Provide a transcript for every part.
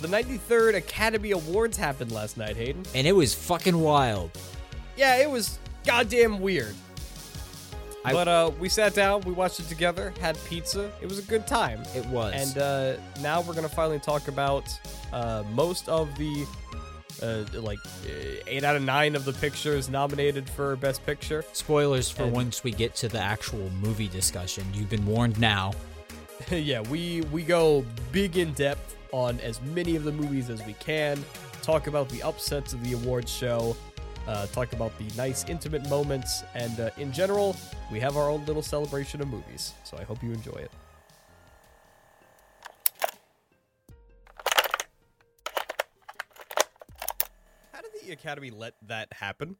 the 93rd Academy Awards happened last night, Hayden. And it was fucking wild. Yeah, it was goddamn weird. I- but uh, we sat down, we watched it together, had pizza. It was a good time. It was. And uh, now we're gonna finally talk about uh, most of the uh, like uh, eight out of nine of the pictures nominated for Best Picture. Spoilers for And- once we get to the actual movie discussion. You've been warned now. yeah, we we go big in depth on as many of the movies as we can. Talk about the upsets of the awards show. Uh, talk about the nice intimate moments, and uh, in general, we have our own little celebration of movies. So I hope you enjoy it. How did the Academy let that happen?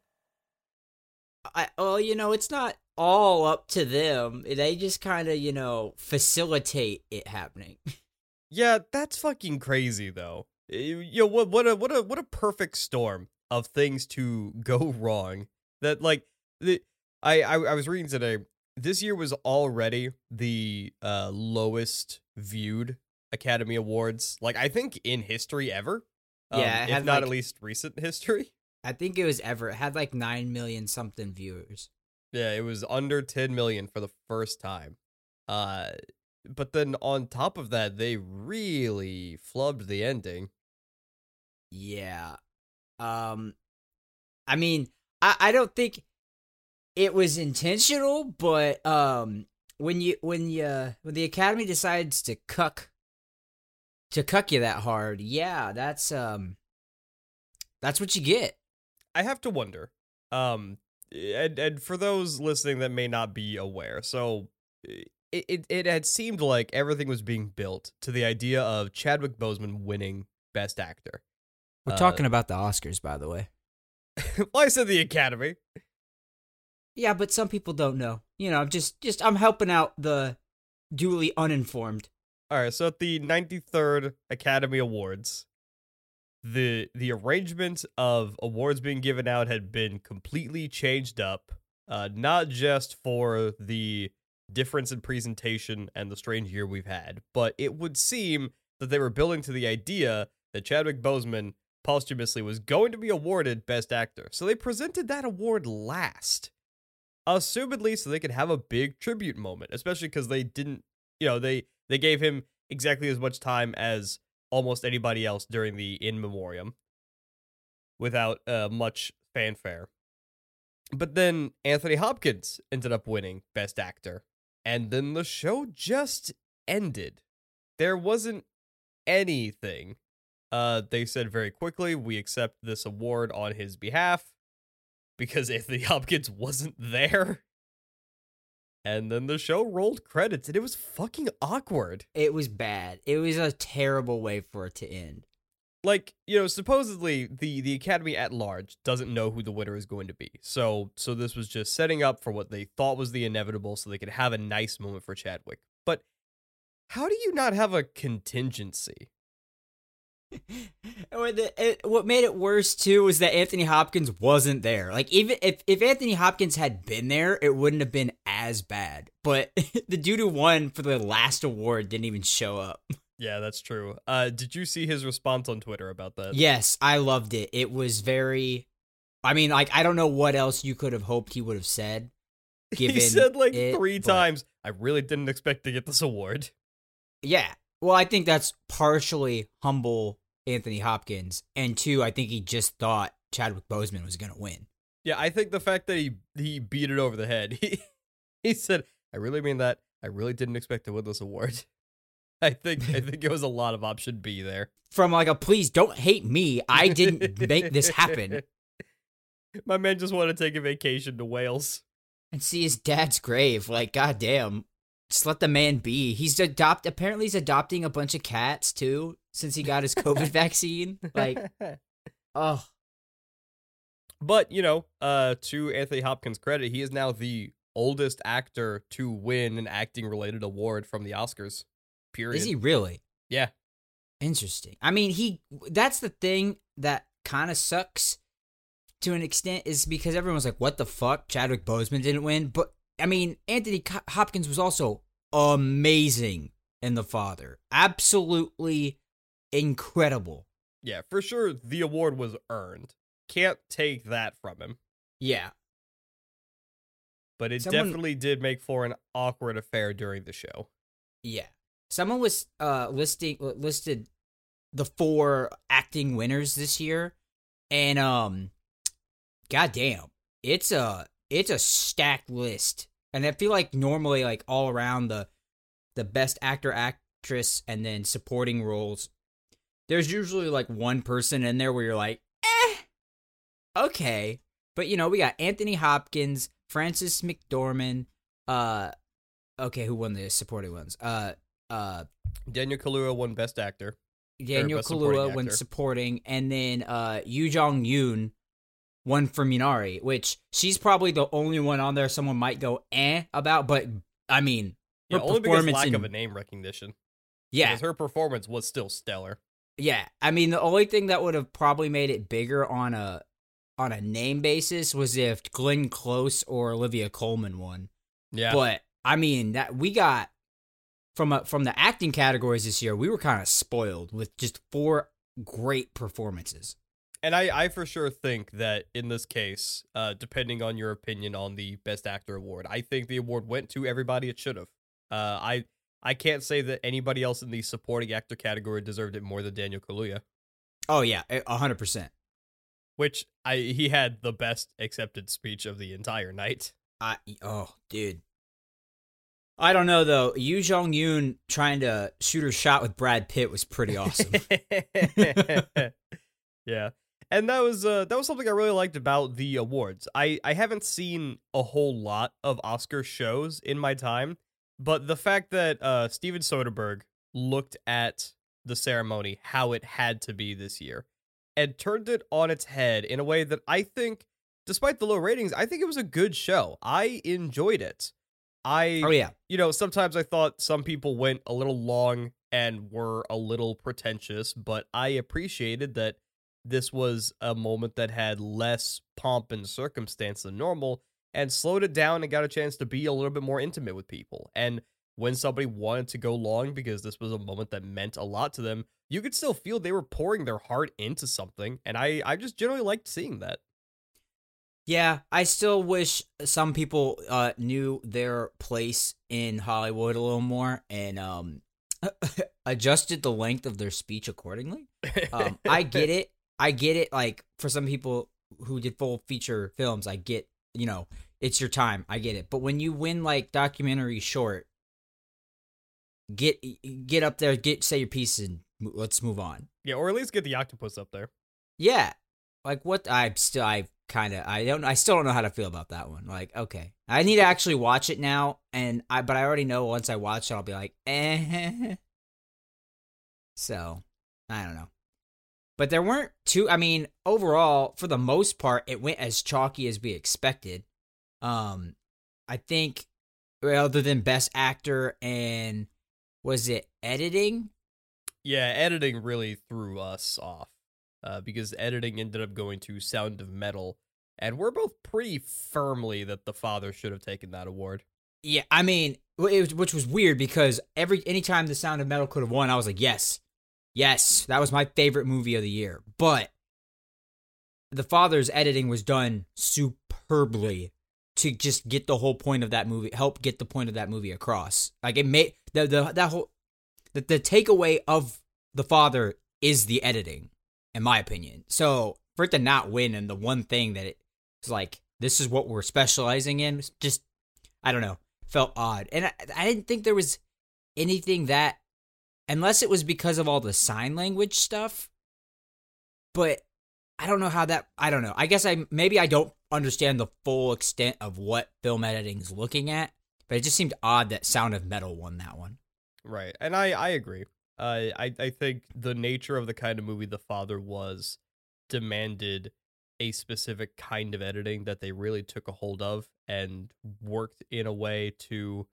I, well, you know, it's not all up to them. They just kind of, you know, facilitate it happening. Yeah, that's fucking crazy though. You know what? What a what a what a perfect storm of things to go wrong. That like the I I, I was reading today. This year was already the uh, lowest viewed Academy Awards, like I think in history ever. Um, Yeah, if not like- at least recent history. I think it was ever. It had like 9 million something viewers. Yeah, it was under 10 million for the first time. Uh but then on top of that, they really flubbed the ending. Yeah. Um I mean, I I don't think it was intentional, but um when you when you when the academy decides to cuck to cuck you that hard, yeah, that's um that's what you get. I have to wonder. Um, and and for those listening that may not be aware, so it it, it had seemed like everything was being built to the idea of Chadwick Boseman winning Best Actor. We're Uh, talking about the Oscars, by the way. well, I said the Academy. Yeah, but some people don't know. You know, I'm just just I'm helping out the duly uninformed. All right, so at the 93rd Academy Awards, the the arrangement of awards being given out had been completely changed up, uh, not just for the difference in presentation and the strange year we've had, but it would seem that they were building to the idea that Chadwick Boseman posthumously was going to be awarded Best Actor. So they presented that award last, assumedly so they could have a big tribute moment, especially because they didn't, you know, they they gave him exactly as much time as almost anybody else during the in memoriam without uh, much fanfare. But then Anthony Hopkins ended up winning Best Actor, and then the show just ended. There wasn't anything. Uh, they said very quickly, "We accept this award on his behalf," because Anthony Hopkins wasn't there. And then the show rolled credits, and it was fucking awkward. It was bad. It was a terrible way for it to end. Like you know supposedly the the academy at large doesn't know who the winner is going to be so so this was just setting up for what they thought was the inevitable so they could have a nice moment for chadwick but how do you not have a contingency the- what made it worse too was that Anthony Hopkins wasn't there. Like even if if Anthony Hopkins had been there, it wouldn't have been as bad. But the dude who won for the last award didn't even show up. yeah that's true uh did you see his response on twitter about that Yes, I loved it. It was very. I mean, like I don't know what else you could have hoped he would have said. Given he said like it, three but- times i really didn't expect to get this award Yeah. Well, I think that's partially humble Anthony Hopkins, and two, I think he just thought Chadwick Boseman was gonna win. yeah i think the fact that he he beat it over the head he he said i really mean that i really didn't expect to win this award i think i think it was a lot of option b there From like a please don't hate me. I didn't make this happen. My man just wanted to take a vacation to Wales. And see his dad's grave. Like, goddamn. Just let the man be. He's adopt apparently he's adopting a bunch of cats too, since he got his COVID vaccine. Like, oh but you know, uh, to Anthony Hopkins' credit, he is now the oldest actor to win an acting-related award from the Oscars. Period. is he really? Yeah. Interesting. I mean, he that's the thing that kind of sucks to an extent is because everyone's like, "What the fuck? Chadwick Boseman didn't win." But I mean, Anthony Hopkins was also amazing in The Father. Absolutely incredible. Yeah, for sure the award was earned. Can't take that from him. Yeah. But it Someone- definitely did make for an awkward affair during the show. Yeah. Someone was uh listing listed the four acting winners this year and um goddamn, it's a it's a stacked list. And I feel like normally like all around the the best actor actress and then supporting roles there's usually like one person in there where you're like, "Eh. Okay." But you know, we got Anthony Hopkins, Frances McDormand, uh okay, who won the supporting ones? Uh uh Daniel Kaluuya won Best Actor. Daniel best Kaluuya actor. supporting, and then uh Yuh-jung Youn won for Minari, which she's probably the only one on there someone might go eh about, but I mean her Yeah, only performance lack in, of a name recognition. yeah her performance was still stellar. yeah. I mean the only thing that would have probably made it bigger on a on a name basis was if Glenn Close or Olivia Colman won. Yeah. But I mean that we got from a, from the acting categories this year, we were kind of spoiled with just four great performances. And I, I for sure think that in this case, uh, depending on your opinion on the Best Actor award, I think the award went to everybody it should have. Uh, I I can't say that anybody else in the supporting actor category deserved it more than Daniel Kaluuya, Oh yeah, a hundred percent. which I he had the best accepted speech of the entire night. I oh dude. I don't know though. Yuh-jung Youn trying to shoot her shot with Brad Pitt was pretty awesome. yeah. And that was uh that was something I really liked about the awards. I I haven't seen a whole lot of Oscar shows in my time, but the fact that uh Steven Soderbergh looked at the ceremony how it had to be this year and turned it on its head in a way that I think despite the low ratings, I think it was a good show. I enjoyed it. I oh yeah. you know, sometimes I thought some people went a little long and were a little pretentious, but I appreciated that this was a moment that had less pomp and circumstance than normal and slowed it down and got a chance to be a little bit more intimate with people. And when somebody wanted to go long because this was a moment that meant a lot to them, you could still feel they were pouring their heart into something. And I, I just generally liked seeing that. Yeah, I still wish some people uh knew their place in Hollywood a little more and um adjusted the length of their speech accordingly. Um I get it. I get it like for some people who did full feature films, I get, you know, it's your time. I get it. But when you win like documentary short, get get up there, get say your piece and let's move on. yeah, or at least get the octopus up there. Yeah. Like what I still I kind of I don't I still don't know how to feel about that one. Like okay. I need to actually watch it now and I but I already know once I watch it I'll be like eh. So, I don't know. But there weren't too I mean, overall for the most part it went as chalky as we expected. Um I think other than best actor and was it editing? Yeah, editing really threw us off uh, because editing ended up going to Sound of Metal, and we're both pretty firmly that the father should have taken that award. Yeah, I mean, was, which was weird because every anytime the Sound of Metal could have won, I was like, yes, yes, that was my favorite movie of the year. But the father's editing was done superbly to just get the whole point of that movie, help get the point of that movie across. Like it made the the that whole the, the takeaway of the father is the editing, in my opinion. So for it to not win and the one thing that it's like this is what we're specializing in, just I don't know, felt odd, and I, I didn't think there was anything that unless it was because of all the sign language stuff. But I don't know how that. I don't know. I guess I maybe I don't understand the full extent of what film editing is looking at. But it just seemed odd that Sound of Metal won that one. Right, and I I agree. Uh, I I think the nature of the kind of movie the father was demanded a specific kind of editing that they really took a hold of and worked in a way to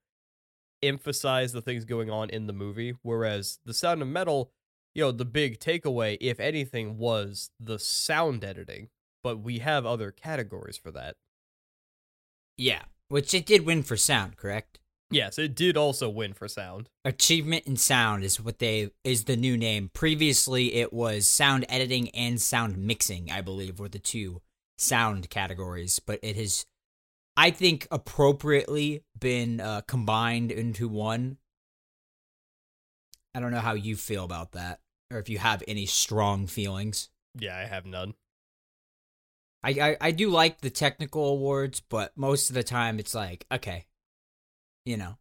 emphasize the things going on in the movie. Whereas the Sound of Metal, you know, the big takeaway, if anything, was the sound editing. But we have other categories for that. Yeah, which it did win for sound, correct? Yes, it did also win for sound. Achievement in sound is what they is the new name. Previously, it was sound editing and sound mixing. I believe were the two sound categories, but it has, I think, appropriately been uh, combined into one. I don't know how you feel about that, or if you have any strong feelings. Yeah, I have none. I, I, I do like the technical awards, but most of the time it's like, okay, you know,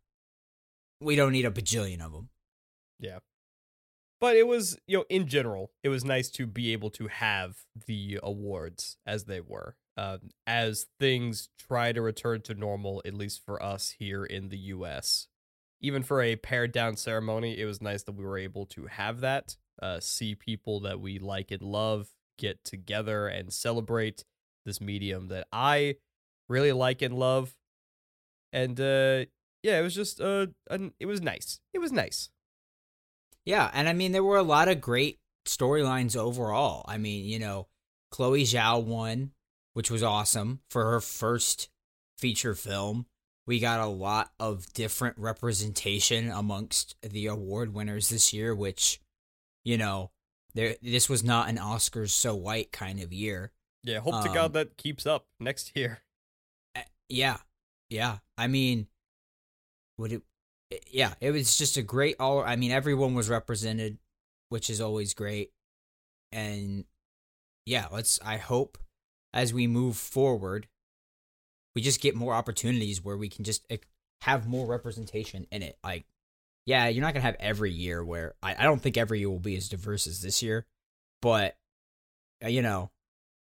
we don't need a bajillion of them. Yeah. But it was, you know, in general, it was nice to be able to have the awards as they were. Um, as things try to return to normal, at least for us here in the US. Even for a pared down ceremony, it was nice that we were able to have that, uh, see people that we like and love get together and celebrate this medium that I really like and love. And uh, yeah, it was just uh, an, it was nice. It was nice. Yeah, and I mean there were a lot of great storylines overall. I mean, you know, Chloe Zhao won, which was awesome for her first feature film. We got a lot of different representation amongst the award winners this year, which, you know, there this was not an Oscars so white kind of year. Yeah, hope to Um, God that keeps up next year. Uh, Yeah, yeah. I mean, would it? Yeah, it was just a great all. I mean, everyone was represented, which is always great. And yeah, let's. I hope as we move forward, we just get more opportunities where we can just eh, have more representation in it. Like, yeah, you're not gonna have every year where I, I don't think every year will be as diverse as this year, but uh, you know,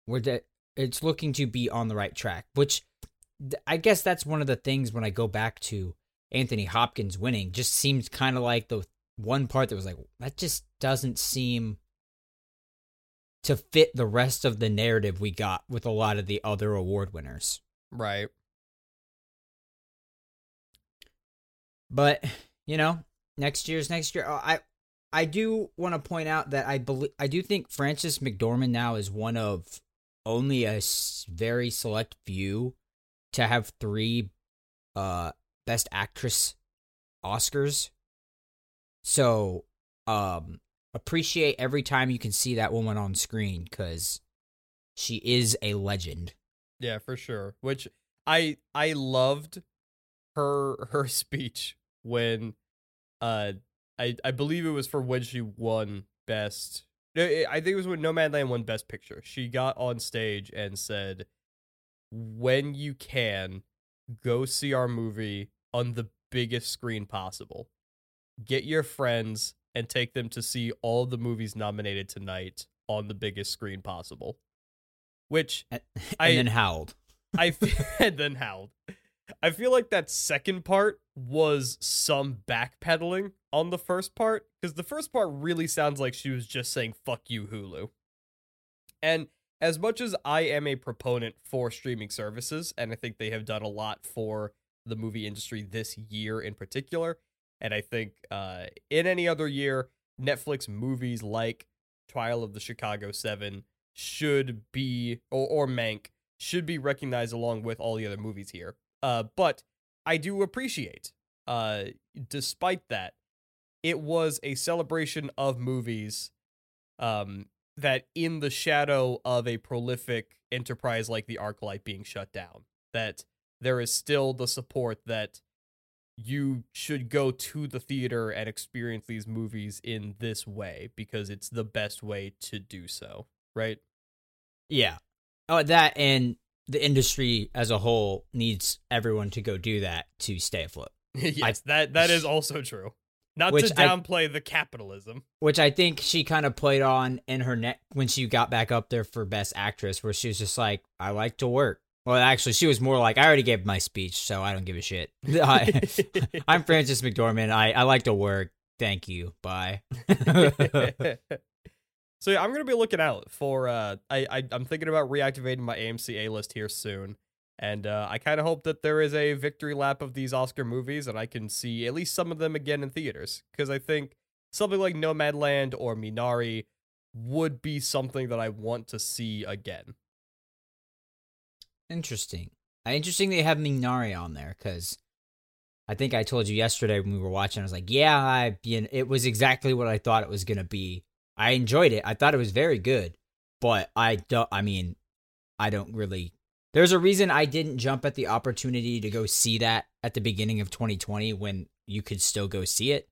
we're de- it's looking to be on the right track, which I guess that's one of the things when I go back to Anthony Hopkins winning, just seems kind of like the one part that was like, that just doesn't seem to fit the rest of the narrative we got with a lot of the other award winners. Right. But, you know, next year's next year. I I do want to point out that I believe I do think Frances McDormand now is one of only a very select few to have three uh best actress Oscars. So, um appreciate every time you can see that woman on screen cuz she is a legend. Yeah, for sure. Which I I loved her her speech when uh I I believe it was for when she won best I I think it was when Nomadland won best picture. She got on stage and said when you can go see our movie on the biggest screen possible. Get your friends and take them to see all the movies nominated tonight on the biggest screen possible. Which And, I- then howled. I and then howled. I feel like that second part was some backpedaling on the first part because the first part really sounds like she was just saying "fuck you, Hulu." And as much as I am a proponent for streaming services, and I think they have done a lot for the movie industry this year in particular, and I think uh, in any other year, Netflix movies like Trial of the Chicago Seven should be, or, or Mank should be recognized along with all the other movies here. Uh, but I do appreciate, uh, despite that, it was a celebration of movies, um, that in the shadow of a prolific enterprise like the ArcLight being shut down, that there is still the support that you should go to the theater and experience these movies in this way because it's the best way to do so, right? Yeah. Oh, that and the industry as a whole needs everyone to go do that to stay afloat. yes, that that is also true. Not to I- downplay the capitalism. Which I think she kind of played on in her neck when she got back up there for Best Actress, where she was just like, I like to work. Well, actually, she was more like, I already gave my speech, so I don't give a shit. I, I'm Frances McDormand. I, I like to work. Thank you. Bye. so yeah, I'm gonna be looking out for. Uh, I, I I'm thinking about reactivating my AMC A list here soon, and uh, I kind of hope that there is a victory lap of these Oscar movies, and I can see at least some of them again in theaters. Because I think something like Nomadland or Minari would be something that I want to see again. Interesting. Interesting they have Minari on there because I think I told you yesterday when we were watching. I was like, "Yeah, I you know, it was exactly what I thought it was gonna be. I enjoyed it. I thought it was very good, but I don't. I mean, I don't really. There's a reason I didn't jump at the opportunity to go see that at the beginning of 2020 when you could still go see it.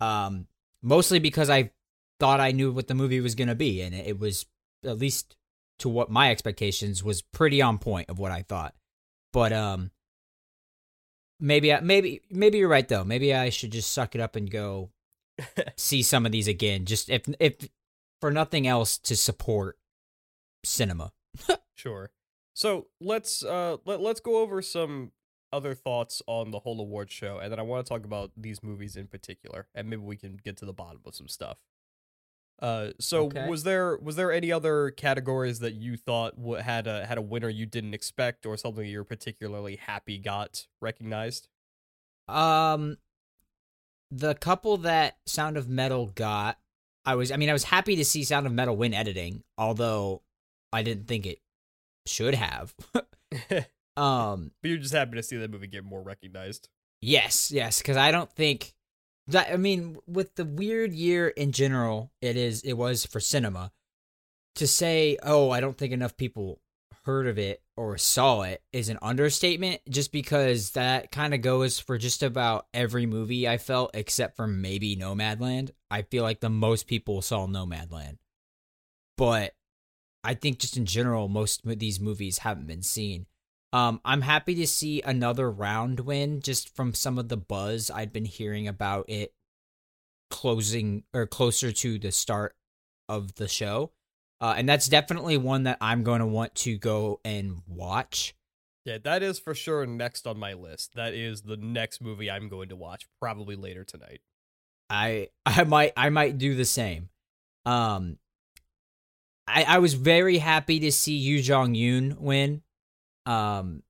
Um, mostly because I thought I knew what the movie was gonna be, and it was at least to what my expectations was pretty on point of what I thought. But um maybe I, maybe maybe you're right though. Maybe I should just suck it up and go see some of these again just if if for nothing else to support cinema. sure. So, let's uh let, let's go over some other thoughts on the whole award show and then I want to talk about these movies in particular and maybe we can get to the bottom of some stuff. Uh, so Okay. was there was there any other categories that you thought w- had a had a winner you didn't expect or something you're particularly happy got recognized? Um, the couple that Sound of Metal got, I was, I mean, I was happy to see Sound of Metal win editing, although I didn't think it should have. Um, but you're just happy to see that movie get more recognized. yes, yes, because I don't think that. I mean, with the weird year in general, it is, it was for cinema. To say, oh, I don't think enough people heard of it or saw it is an understatement just because that kind of goes for just about every movie I felt except for maybe Nomadland. I feel like the most people saw Nomadland. But I think just in general most of these movies haven't been seen. Um I'm happy to see another round win just from some of the buzz I'd been hearing about it closing or closer to the start of the show. Uh, and that's definitely one that I'm going to want to go and watch. Yeah, that is for sure next on my list. That is the next movie I'm going to watch probably later tonight. I I might I might do the same. Um, I I was very happy to see Yuh-jung Youn win. Um,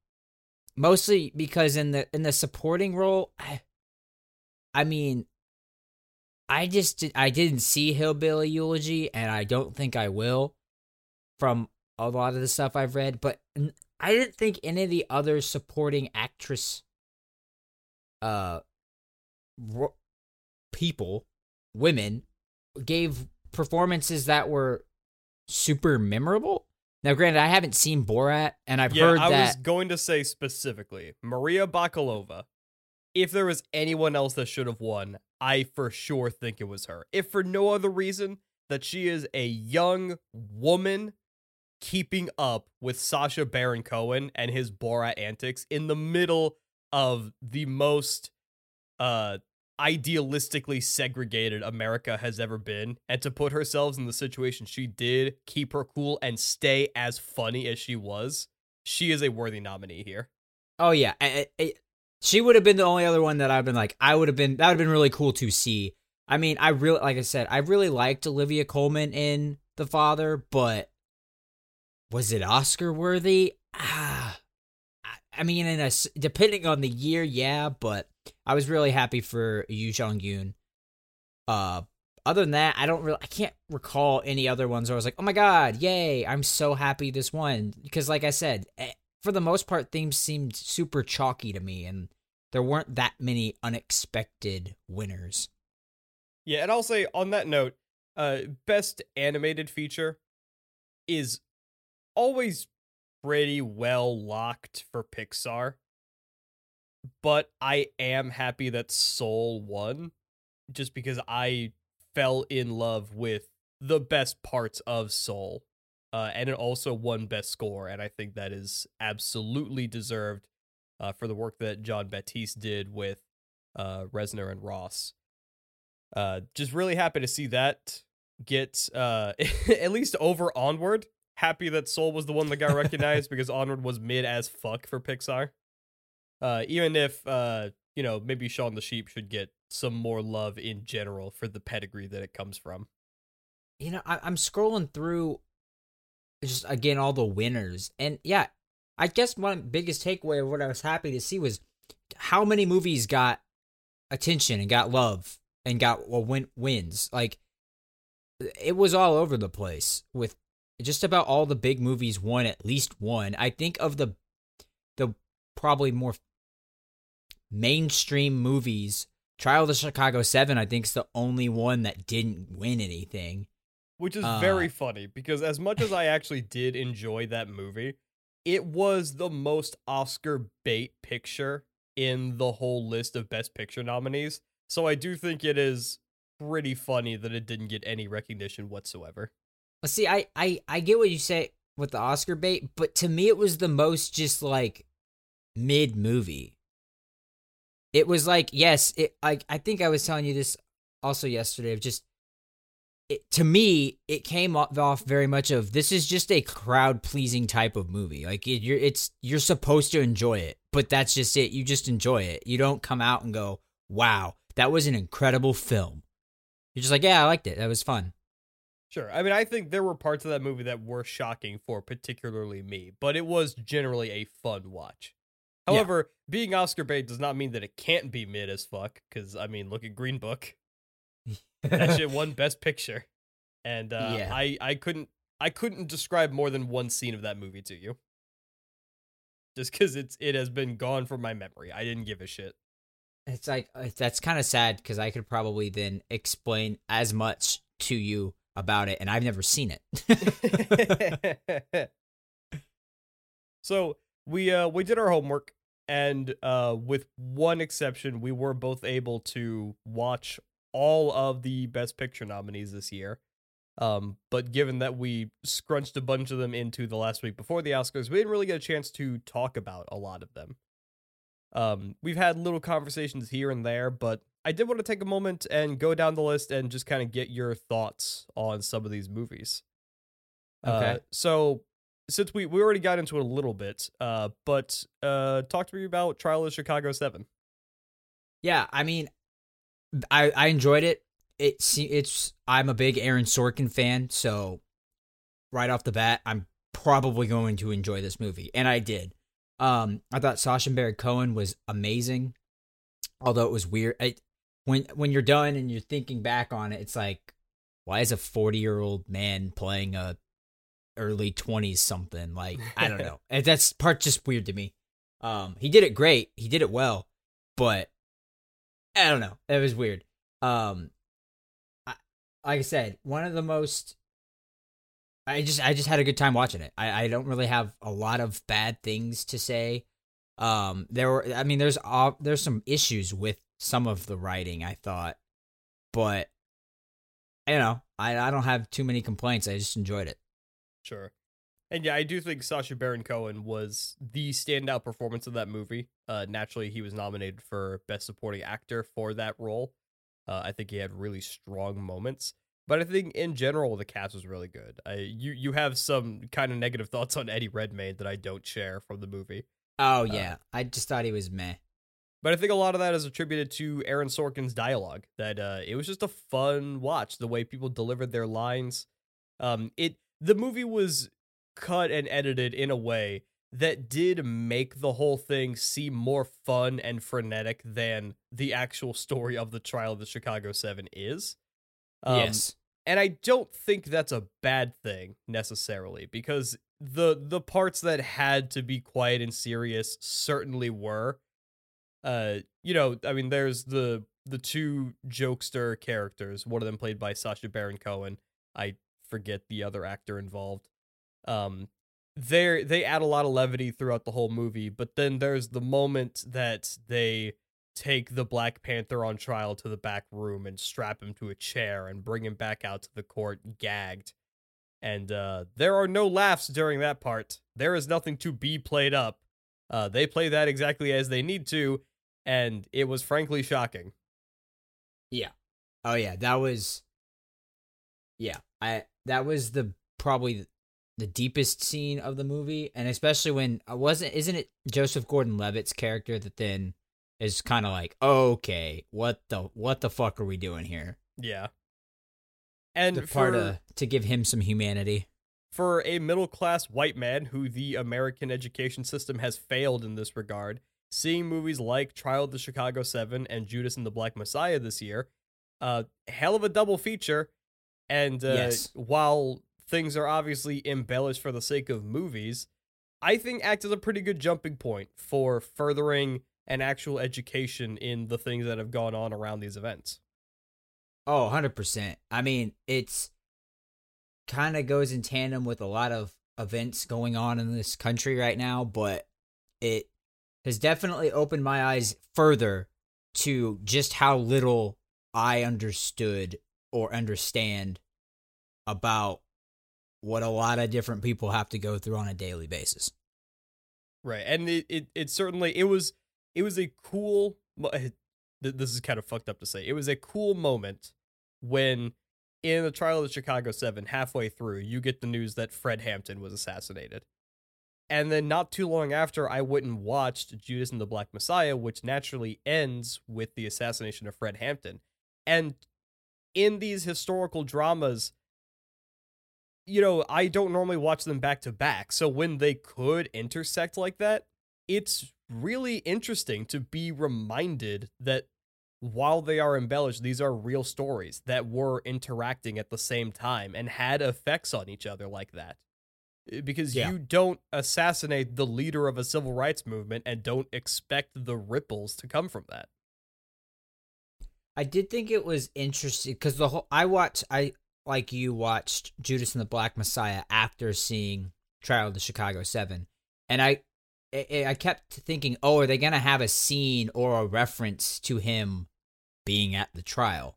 mostly because in the in the supporting role, I, I mean, I just I didn't see Hillbilly Eulogy, and I don't think I will. From a lot of the stuff I've read, but I didn't think any of the other supporting actress, uh, ro- people, women, gave performances that were super memorable. Now, granted, I haven't seen Borat, and I've yeah, heard I that. I was going to say specifically Maria Bakalova. If there was anyone else that should have won, I for sure think it was her. If for no other reason that she is a young woman keeping up with Sacha Baron Cohen and his Borat antics in the middle of the most uh idealistically segregated America has ever been and to put herself in the situation she did, keep her cool and stay as funny as she was, she is a worthy nominee here. Oh yeah, I, I, she would have been the only other one that I've been like, I would have been that would have been really cool to see. I mean, I really, like I said, I really liked Olivia Colman in The Father, but was it Oscar worthy? Ah, I- mean, in a depending on the year, yeah, but I was really happy for Yuh-jung Youn. Uh, other than that, I don't really, I can't recall any other ones where I was like, oh my god, yay! I'm so happy this one because, like I said, eh, for the most part, themes seemed super chalky to me, and there weren't that many unexpected winners. Yeah, and I'll say on that note, uh best animated feature is always pretty well locked for Pixar. But I am happy that Soul won just because I fell in love with the best parts of Soul. Uh, and it also won best score, and I think that is absolutely deserved uh, for the work that Jon Batiste did with uh, Reznor and Ross. Uh, just really happy to see that get uh, at least over Onward. Happy that Soul was the one that got recognized because Onward was mid as fuck for Pixar. Uh, even if uh, you know, maybe Shaun the Sheep should get some more love in general for the pedigree that it comes from. You know, I, I'm scrolling through just again all the winners, and yeah, I guess my biggest takeaway of what I was happy to see was how many movies got attention and got love and got well, win wins. Like it was all over the place with just about all the big movies won at least one. I think of the the probably more mainstream movies, Trial of the Chicago 7 I think is the only one that didn't win anything. Which is Uh, very funny because as much as I actually did enjoy that movie, it was the most Oscar bait picture in the whole list of best picture nominees. So I do think it is pretty funny that it didn't get any recognition whatsoever. Well, See, I, I I get what you say with the Oscar bait, but to me it was the most just like mid movie. It was like yes, it I I think I was telling you this also yesterday of just it, to me it came off very much of this is just a crowd pleasing type of movie. Like it, you're it's you're supposed to enjoy it, but that's just it. You just enjoy it. You don't come out and go, "Wow, that was an incredible film." You're just like, "Yeah, I liked it. That was fun." Sure. I mean, I think there were parts of that movie that were shocking for particularly me, but it was generally a fun watch. Yeah. However, being Oscar bait does not mean that it can't be mid as fuck, because, I mean, look at Green Book. that shit won Best Picture, and uh, Yeah. I I couldn't I couldn't describe more than one scene of that movie to you, just because it's it has been gone from my memory. I didn't give a shit. It's like uh, that's kind of sad because I could probably then explain as much to you about it, and I've never seen it. so we uh we did our homework, and uh with one exception, we were both able to watch all of the Best Picture nominees this year. Um, but given that we scrunched a bunch of them into the last week before the Oscars, we didn't really get a chance to talk about a lot of them. Um, we've had little conversations here and there, but I did want to take a moment and go down the list and just kind of get your thoughts on some of these movies. Okay. Uh, so since we we already got into it a little bit, uh, but uh, talk to me about Trial of Chicago Seven. yeah, I mean, I I enjoyed it. It's it's I'm a big Aaron Sorkin fan, so right off the bat, I'm probably going to enjoy this movie, and I did. Um, I thought Sacha Baron Cohen was amazing, although it was weird. I, when when you're done and you're thinking back on it, it's like, why is a 40 year old man playing a early 20s something? Like I don't know. And That's part just weird to me. Um, he did it great. He did it well, but I don't know. It was weird. Um, I, like I said, one of the most. I just I just had a good time watching it. I, I don't really have a lot of bad things to say. Um, there were I mean there's all there's some issues with some of the writing I thought, but you know I I don't have too many complaints. I just enjoyed it. Sure. And yeah, I do think Sacha Baron Cohen was the standout performance of that movie. Uh, naturally, he was nominated for Best Supporting Actor for that role. Uh, I think he had really strong moments. But I think in general, the cast was really good. I, you you have some kind of negative thoughts on Eddie Redmayne that I don't share from the movie. Oh yeah, I just thought he was meh. But I think a lot of that is attributed to Aaron Sorkin's dialogue. That uh, it was just a fun watch. The way people delivered their lines. Um, it the movie was cut and edited in a way that did make the whole thing seem more fun and frenetic than the actual story of the trial of the Chicago Seven is. Um, yes. and I don't think that's a bad thing necessarily because the the parts that had to be quiet and serious certainly were. Uh, you know, I mean, there's the the two jokester characters. One of them played by Sacha Baron Cohen. I forget the other actor involved. Um, they they add a lot of levity throughout the whole movie, but then there's the moment that they take the Black Panther on trial to the back room and strap him to a chair and bring him back out to the court gagged. And uh, there are no laughs during that part. There is nothing to be played up. Uh, they play that exactly as they need to, and it was frankly shocking. Yeah. Oh yeah, that was. Yeah, I that was the probably the deepest scene of the movie, and especially when I wasn't isn't it Joseph Gordon-Levitt's character that then is kind of like, okay, what the what the fuck are we doing here? Yeah. And The part for, uh, to give him some humanity. for a middle class white man who the American education system has failed in this regard, seeing movies like Trial of the Chicago Seven and Judas and the Black Messiah this year, uh, hell of a double feature. And uh, Yes. while things are obviously embellished for the sake of movies, I think act as a pretty good jumping point for furthering an actual education in the things that have gone on around these events. Oh, 100%. I mean, it's kind of goes in tandem with a lot of events going on in this country right now, but it has definitely opened my eyes further to just how little I understood or understand about what a lot of different people have to go through on a daily basis. Right. And it, it, it certainly it was it was a cool this is kind of fucked up to say. It was a cool moment when in the trial of the Chicago 7 halfway through you get the news that Fred Hampton was assassinated. And then not too long after I went and watched Judas and the Black Messiah which naturally ends with the assassination of Fred Hampton. And in these historical dramas you know, I don't normally watch them back to back. So when they could intersect like that, it's really interesting to be reminded that while they are embellished, these are real stories that were interacting at the same time and had effects on each other like that. Eh, because yeah. you don't assassinate the leader of a civil rights movement and don't expect the ripples to come from that. I did think it was interesting because the whole I watched I like you watched Judas and the Black Messiah after seeing Trial of the Chicago Seven, and I, I kept thinking, oh, are they gonna have a scene or a reference to him being at the trial,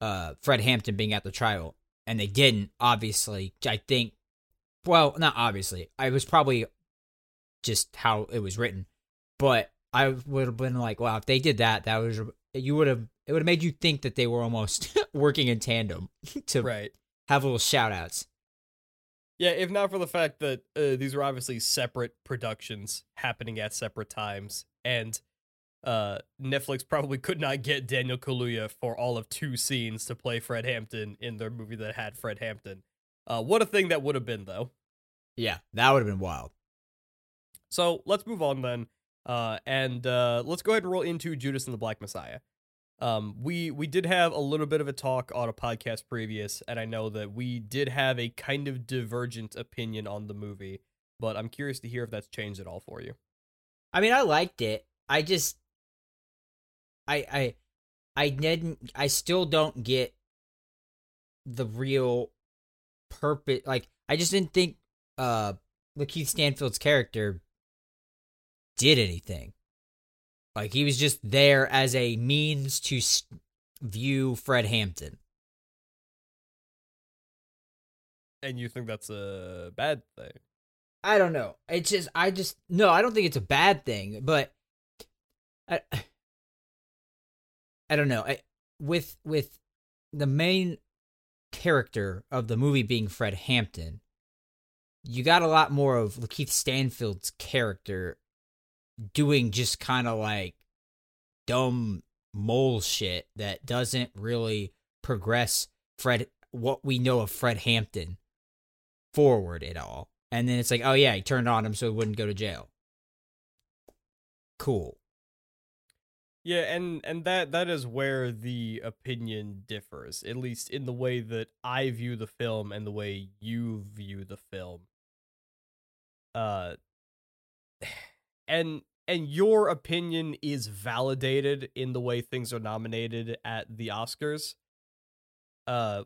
uh, Fred Hampton being at the trial, and they didn't. Obviously, I think, well, not obviously, I was probably just how it was written, but I would have been like, wow, if they did that, that was you would have it would have made you think that they were almost working in tandem to right. have little shout outs. Yeah, if not for the fact that uh, these were obviously separate productions happening at separate times, and uh, Netflix probably could not get Daniel Kaluuya for all of two scenes to play Fred Hampton in their movie that had Fred Hampton. Uh, what a thing that would have been, though. Yeah, that would have been wild. So let's move on then, uh, and uh, let's go ahead and roll into Judas and the Black Messiah. Um, we we did have a little bit of a talk on a podcast previous, and I know that we did have a kind of divergent opinion on the movie, but I'm curious to hear if that's changed at all for you. I mean, I liked it. I just, I I I didn't. I still don't get the real purpose. Like, I just didn't think uh Lakeith Stanfield's character did anything. Like he was just there as a means to view Fred Hampton. And you think that's a bad thing? I don't know. It's just I just no, I don't think it's a bad thing, but I I don't know. I with with the main character of the movie being Fred Hampton, you got a lot more of Lakeith Stanfield's character doing just kind of like dumb mole shit that doesn't really progress Fred what we know of Fred Hampton forward at all. And then it's like, oh yeah, he turned on him so he wouldn't go to jail. Cool. Yeah, and and that that is where the opinion differs, at least in the way that I view the film and the way you view the film. Uh and and your opinion is validated in the way things are nominated at the Oscars. Uh,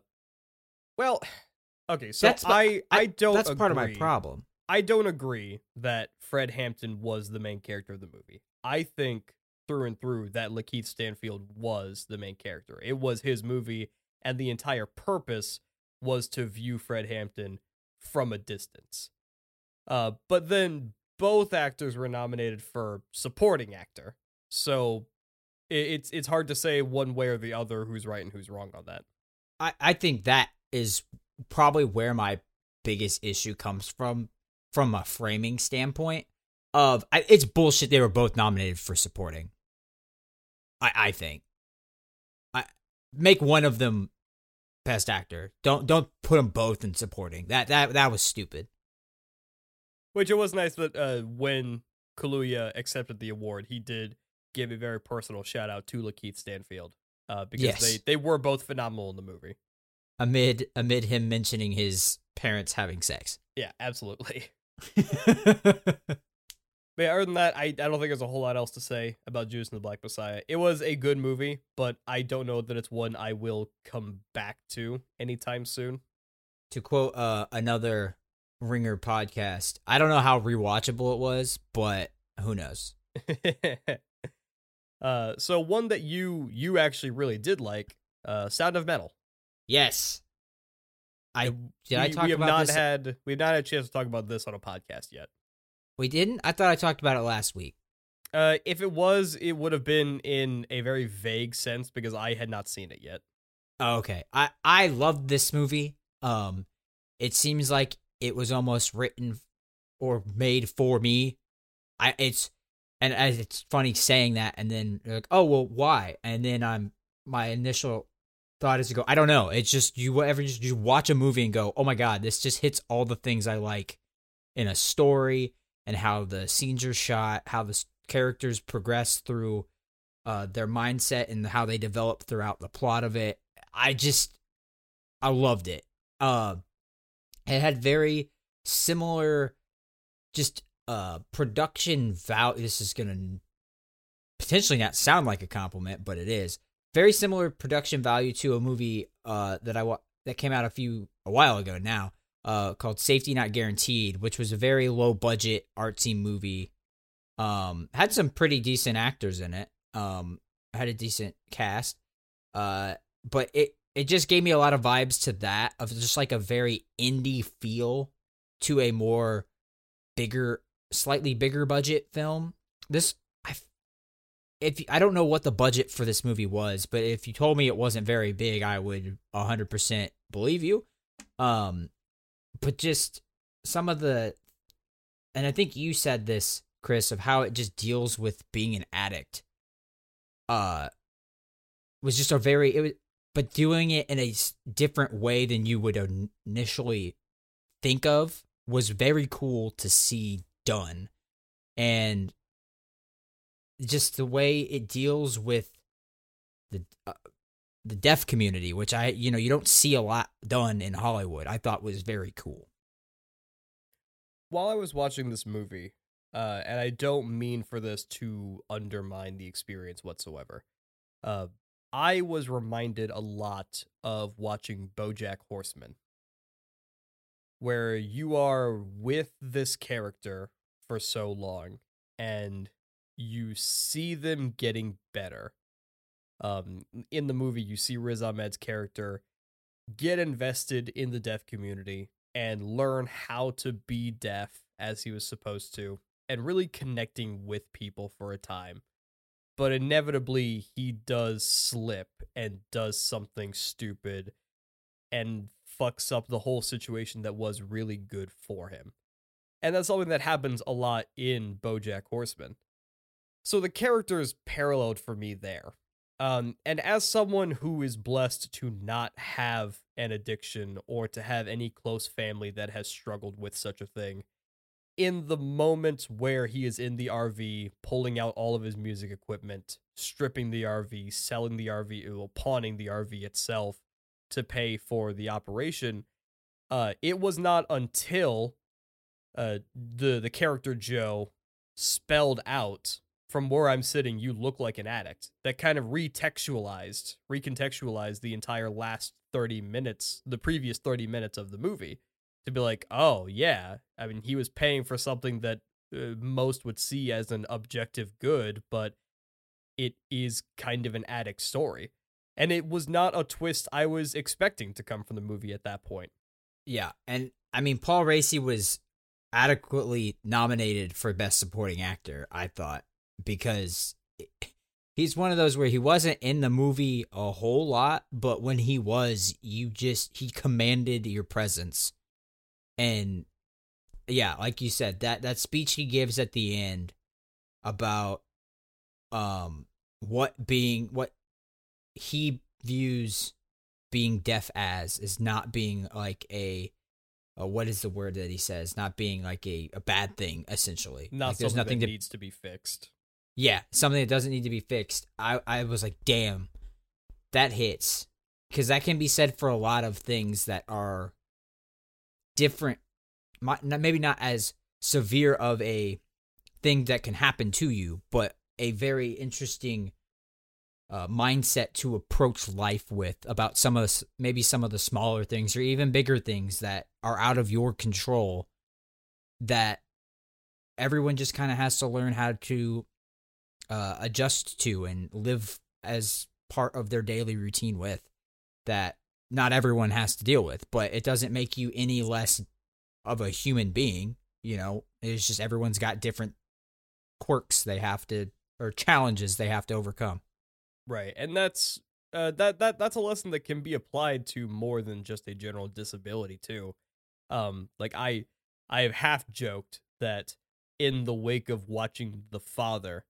well, okay, so that's, I I don't. That's agree. part of my problem. I don't agree that Fred Hampton was the main character of the movie. I think through and through that Lakeith Stanfield was the main character. It was his movie, and the entire purpose was to view Fred Hampton from a distance. Uh, but then both actors were nominated for supporting actor. So it's it's hard to say one way or the other who's right and who's wrong on that. I, I think that is probably where my biggest issue comes from from a framing standpoint of I, it's bullshit they were both nominated for supporting. I i think. I make one of them best actor. Don't don't put them both in supporting. That that that was stupid which it was nice that uh, when Kaluuya accepted the award, he did give a very personal shout out to Lakeith Stanfield uh, because yes. they they were both phenomenal in the movie. Amid amid him mentioning his parents having sex. Yeah, absolutely. but But other than that, I, I don't think there's a whole lot else to say about Judas and the Black Messiah. It was a good movie, but I don't know that it's one I will come back to anytime soon. To quote uh, another Ringer podcast, I don't know how rewatchable it was, but who knows? uh, so one that you you actually really did like, uh, Sound of Metal. Yes. I did we, I talk we have about not this? had we've not had a chance to talk about this on a podcast yet. we didn't. I thought I talked about it last week. Uh, if it was, it would have been in a very vague sense because I had not seen it yet. Oh, okay. I I loved this movie. Um, it seems like it was almost written or made for me. I it's and as it's funny saying that, and then like, oh well, why? And then I'm my initial thought is to go, I don't know. It's just you whatever just you watch a movie and go, oh my god, this just hits all the things I like in a story and how the scenes are shot, how the characters progress through uh, their mindset and how they develop throughout the plot of it. I just, I loved it. Uh, it had very similar, just uh, production value. This is gonna potentially not sound like a compliment, but it is very similar production value to a movie uh, that I wa- that came out a few a while ago now uh, called Safety Not Guaranteed, which was a very low budget artsy movie. Um, had some pretty decent actors in it. Um, had a decent cast. Uh, but it it just gave me a lot of vibes to that of just like a very indie feel to a more bigger, slightly bigger budget film. This I if I don't know what the budget for this movie was, but if you told me it wasn't very big, I would 100% believe you. Um but just some of the and I think you said this Chris of how it just deals with being an addict. Uh was just a very it was but doing it in a different way than you would initially think of was very cool to see done. And just the way it deals with the uh, the deaf community, which I you know you don't see a lot done in Hollywood, I thought was very cool. While I was watching this movie, uh, and I don't mean for this to undermine the experience whatsoever, uh, I was reminded a lot of watching BoJack Horseman, where you are with this character for so long, and you see them getting better. Um, in the movie, you see Riz Ahmed's character get invested in the deaf community and learn how to be deaf as he was supposed to, and really connecting with people for a time. But inevitably, he does slip and does something stupid and fucks up the whole situation that was really good for him. And that's something that happens a lot in Bojack Horseman. So the characters paralleled for me there. Um, and as someone who is blessed to not have an addiction or to have any close family that has struggled with such a thing, in the moment where he is in the RV, pulling out all of his music equipment, stripping the RV, selling the RV, well, pawning the RV itself to pay for the operation, uh, it was not until uh, the the character Joe spelled out from where I'm sitting, you look like an addict. That kind of retextualized, recontextualized the entire last 30 minutes, the previous 30 minutes of the movie to be like, oh, yeah. I mean, he was paying for something that uh, most would see as an objective good, but it is kind of an addict story. And it was not a twist I was expecting to come from the movie at that point. Yeah, and I mean Paul Raci was adequately nominated for best supporting actor, I thought, because he's one of those where he wasn't in the movie a whole lot, but when he was, you just he commanded your presence. And yeah, like you said, that that speech he gives at the end about um what being what he views being deaf as is not being like a uh, what is the word that he says? Not being like a, a bad thing, essentially. Not like, there's nothing that to needs to be fixed. yeah, something that doesn't need to be fixed. I I was like, damn, that hits because that can be said for a lot of things that are different, maybe not as severe of a thing that can happen to you, but a very interesting uh, mindset to approach life with about some of maybe some of the smaller things or even bigger things that are out of your control that everyone just kind of has to learn how to uh, adjust to and live as part of their daily routine with that not everyone has to deal with but it doesn't make you any less of a human being you know it's just everyone's got different quirks they have to or challenges they have to overcome Right. And that's uh that that that's a lesson that can be applied to more than just a general disability too. Um like I I have half joked that in the wake of watching The Father,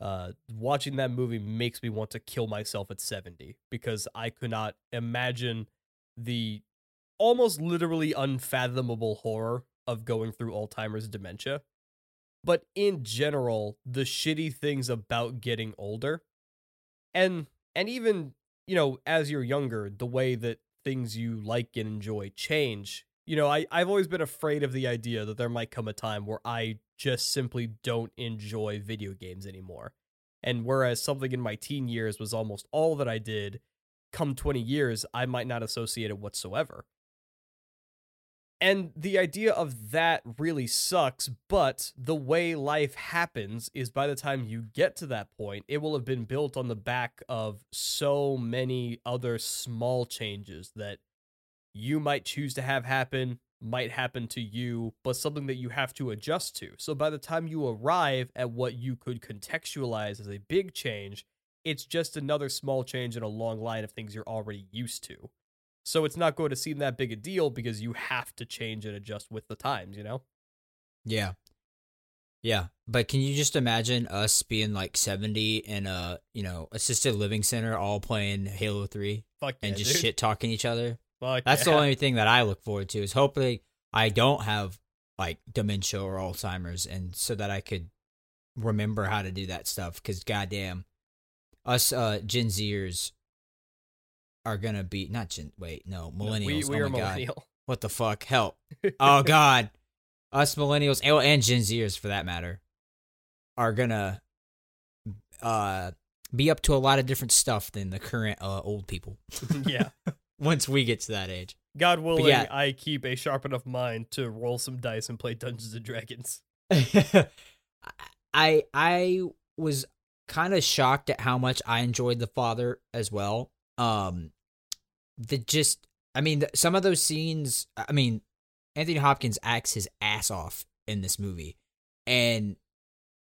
uh watching that movie makes me want to kill myself at 70 because I could not imagine the almost literally unfathomable horror of going through Alzheimer's dementia. But in general, the shitty things about getting older and and even you know as you're younger the way that things you like and enjoy change you know I, i've always been afraid of the idea that there might come a time where i just simply don't enjoy video games anymore. And whereas something in my teen years was almost all that i did come 20 years i might not associate it whatsoever. And the idea of that really sucks, but the way life happens is by the time you get to that point, it will have been built on the back of so many other small changes that you might choose to have happen, might happen to you, but something that you have to adjust to. So by the time you arrive at what you could contextualize as a big change, it's just another small change in a long line of things you're already used to. So it's not going to seem that big a deal because you have to change and adjust with the times, you know? Yeah. Yeah. But can you just imagine us being like 70 in a, you know, assisted living center all playing Halo 3 Fuck and yeah, just shit talking each other? Fuck That's yeah. the only thing that I look forward to is hopefully I don't have like dementia or Alzheimer's and so that I could remember how to do that stuff cuz goddamn us uh Gen Zers are to be not Gen wait, no, No, millennials. We, we oh are my god. What the fuck? Help. oh god us millennials and- and gen zers for that matter are gonna uh be up to a lot of different stuff than the current uh old people yeah. Once we get to that age God willing, yeah. I keep a sharp enough mind to roll some dice and play Dungeons and Dragons. i i was kind of shocked at how much i enjoyed the father as well um the just i mean the, some of those scenes i mean anthony hopkins acts his ass off in this movie and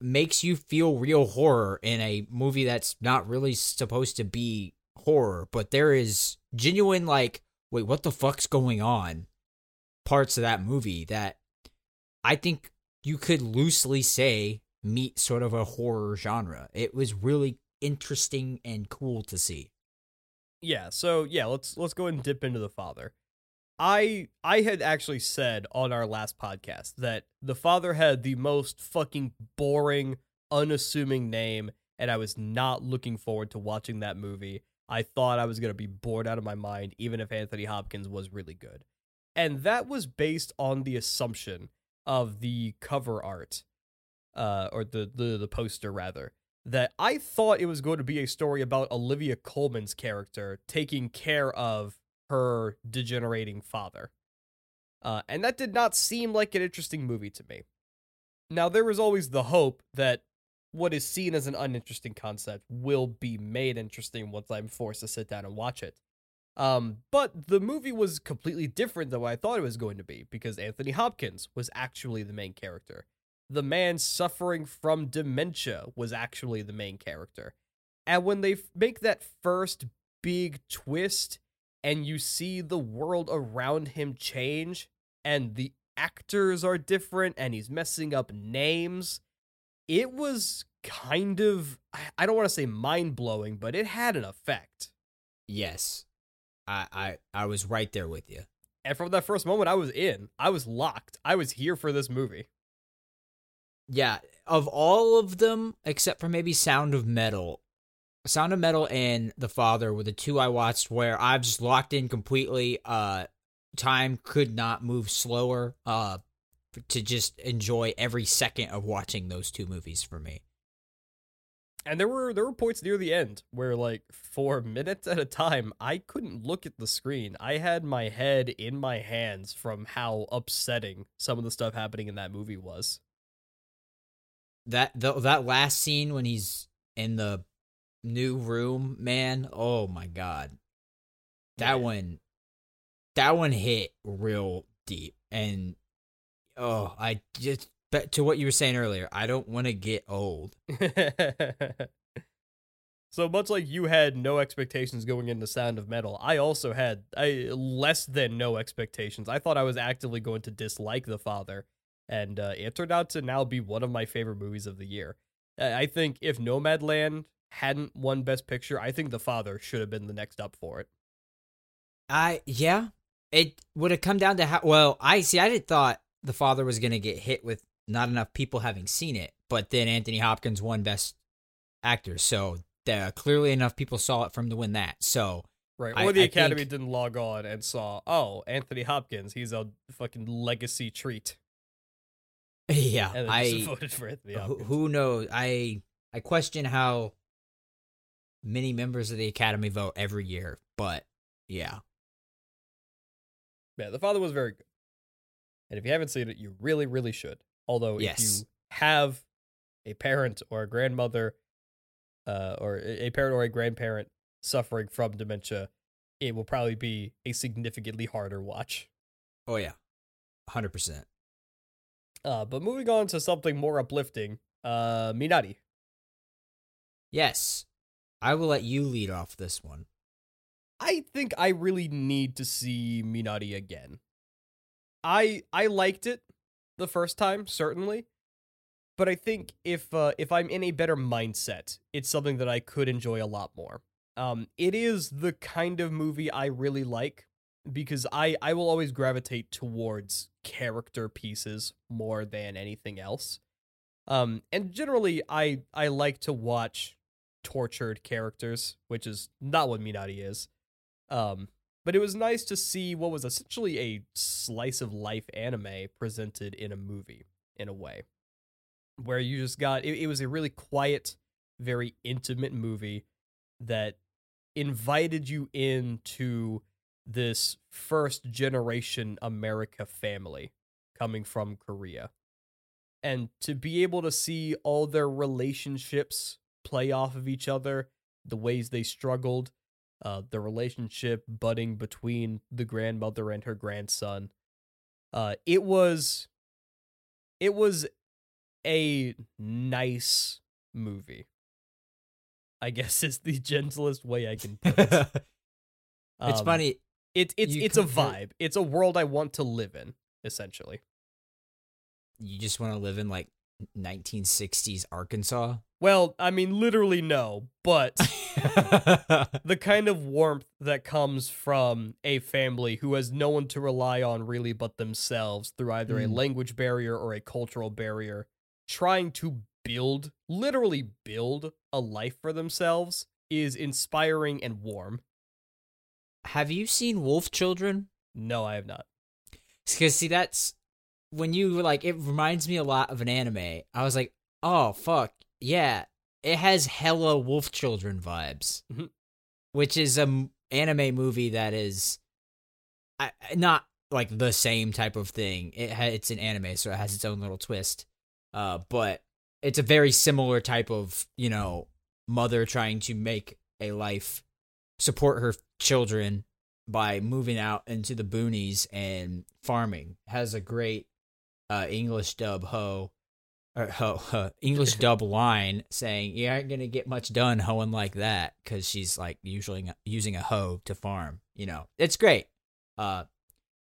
makes you feel real horror in a movie that's not really supposed to be horror but there is genuine like wait what the fuck's going on parts of that movie that i think you could loosely say meet sort of a horror genre it was really interesting and cool to see Yeah, so yeah, let's let's go and dip into the father. I I had actually said on our last podcast that the father had the most fucking boring, unassuming name, and I was not looking forward to watching that movie. I thought I was gonna be bored out of my mind, even if Anthony Hopkins was really good. And that was based on the assumption of the cover art, uh, or the the, the poster rather, that I thought it was going to be a story about Olivia Colman's character taking care of her degenerating father. Uh, and that did not seem like an interesting movie to me. Now, there was always the hope that what is seen as an uninteresting concept will be made interesting once I'm forced to sit down and watch it. Um, but the movie was completely different than what I thought it was going to be because Anthony Hopkins was actually the main character the man suffering from dementia was actually the main character. And when they make that first big twist and you see the world around him change and the actors are different and he's messing up names, it was kind of, I- I don't want to say mind blowing, but it had an effect. yes I, I i was right there with you And from that first moment, I was in. I was locked. I was here for this movie. yeah of all of them except for maybe sound of metal sound of metal and the father were the two i watched where i've just locked in completely uh time could not move slower uh to just enjoy every second of watching those two movies for me. And there were there were points near the end where like for minutes at a time I couldn't look at the screen. I had my head in my hands from how upsetting some of the stuff happening in that movie was. That the, that last scene when he's in the new room, man, oh my god. That Yeah. one that one hit real deep and oh, I just but to what you were saying earlier, I don't want to get old. so much like you had no expectations going into Sound of Metal, I also had I less than no expectations. I thought I was actively going to dislike The Father, and uh, it turned out to now be one of my favorite movies of the year. I I think if Nomadland hadn't won Best Picture, I think The Father should have been the next up for it. I yeah, it would have come down to how well I see. I did thought the father was gonna get hit with not enough people having seen it, but then Anthony Hopkins won Best Actor, so uh, clearly enough people saw it from to win that. So Right. I- Or the I Academy think- didn't log on and saw, oh, Anthony Hopkins, he's a fucking legacy treat. yeah, I voted for Anthony Hopkins. who knows? I I question how many members of the Academy vote every year, but yeah, Yeah, The Father was very good. And if you haven't seen it, you really, really should. Although, if you have a parent or a grandmother, uh, or a parent or a grandparent suffering from dementia, it will probably be a significantly harder watch. oh yeah, hundred percent. Uh, but moving on to something more uplifting, uh, Minari. Yes, I will let you lead off this one. I think I really need to see Minari again. I I liked it the first time, certainly. But I think if uh, if I'm in a better mindset, it's something that I could enjoy a lot more. Um, it is the kind of movie I really like because I I will always gravitate towards character pieces more than anything else. Um, and generally, I I like to watch tortured characters, which is not what Minari is. Um, but it was nice to see what was essentially a slice of life anime presented in a movie, in a way, where you just got it, it was a really quiet, very intimate movie that invited you into this first generation America family coming from Korea. And to be able to see all their relationships play off of each other, the ways they struggled, uh, the relationship budding between the grandmother and her grandson. Uh, it was, it was a nice movie. I guess is the gentlest way I can put it. it's Um, funny. It's it's you it's a vibe. It's a world I want to live in, essentially. You just want to live in like 1960s Arkansas. Well, I mean, literally no, but the kind of warmth that comes from a family who has no one to rely on really but themselves through either a Mm. language barrier or a cultural barrier, trying to build, literally build a life for themselves is inspiring and warm. Have you seen Wolf Children? No, I have not. Because see, that's when you were like, it reminds me a lot of an anime. I was like, oh fuck, yeah, it has hella Wolf Children vibes, Mhm. which is a m- anime movie that is, not like the same type of thing. It ha- it's an anime, so it has its own little twist. Uh, but it's a very similar type of you know mother trying to make a life, support her children by moving out into the boonies and farming. Has a great uh, English dub ho or ho, uh, English dub line saying you aren't gonna get much done hoeing like that because she's like usually using a hoe to farm. You know, it's great. Uh,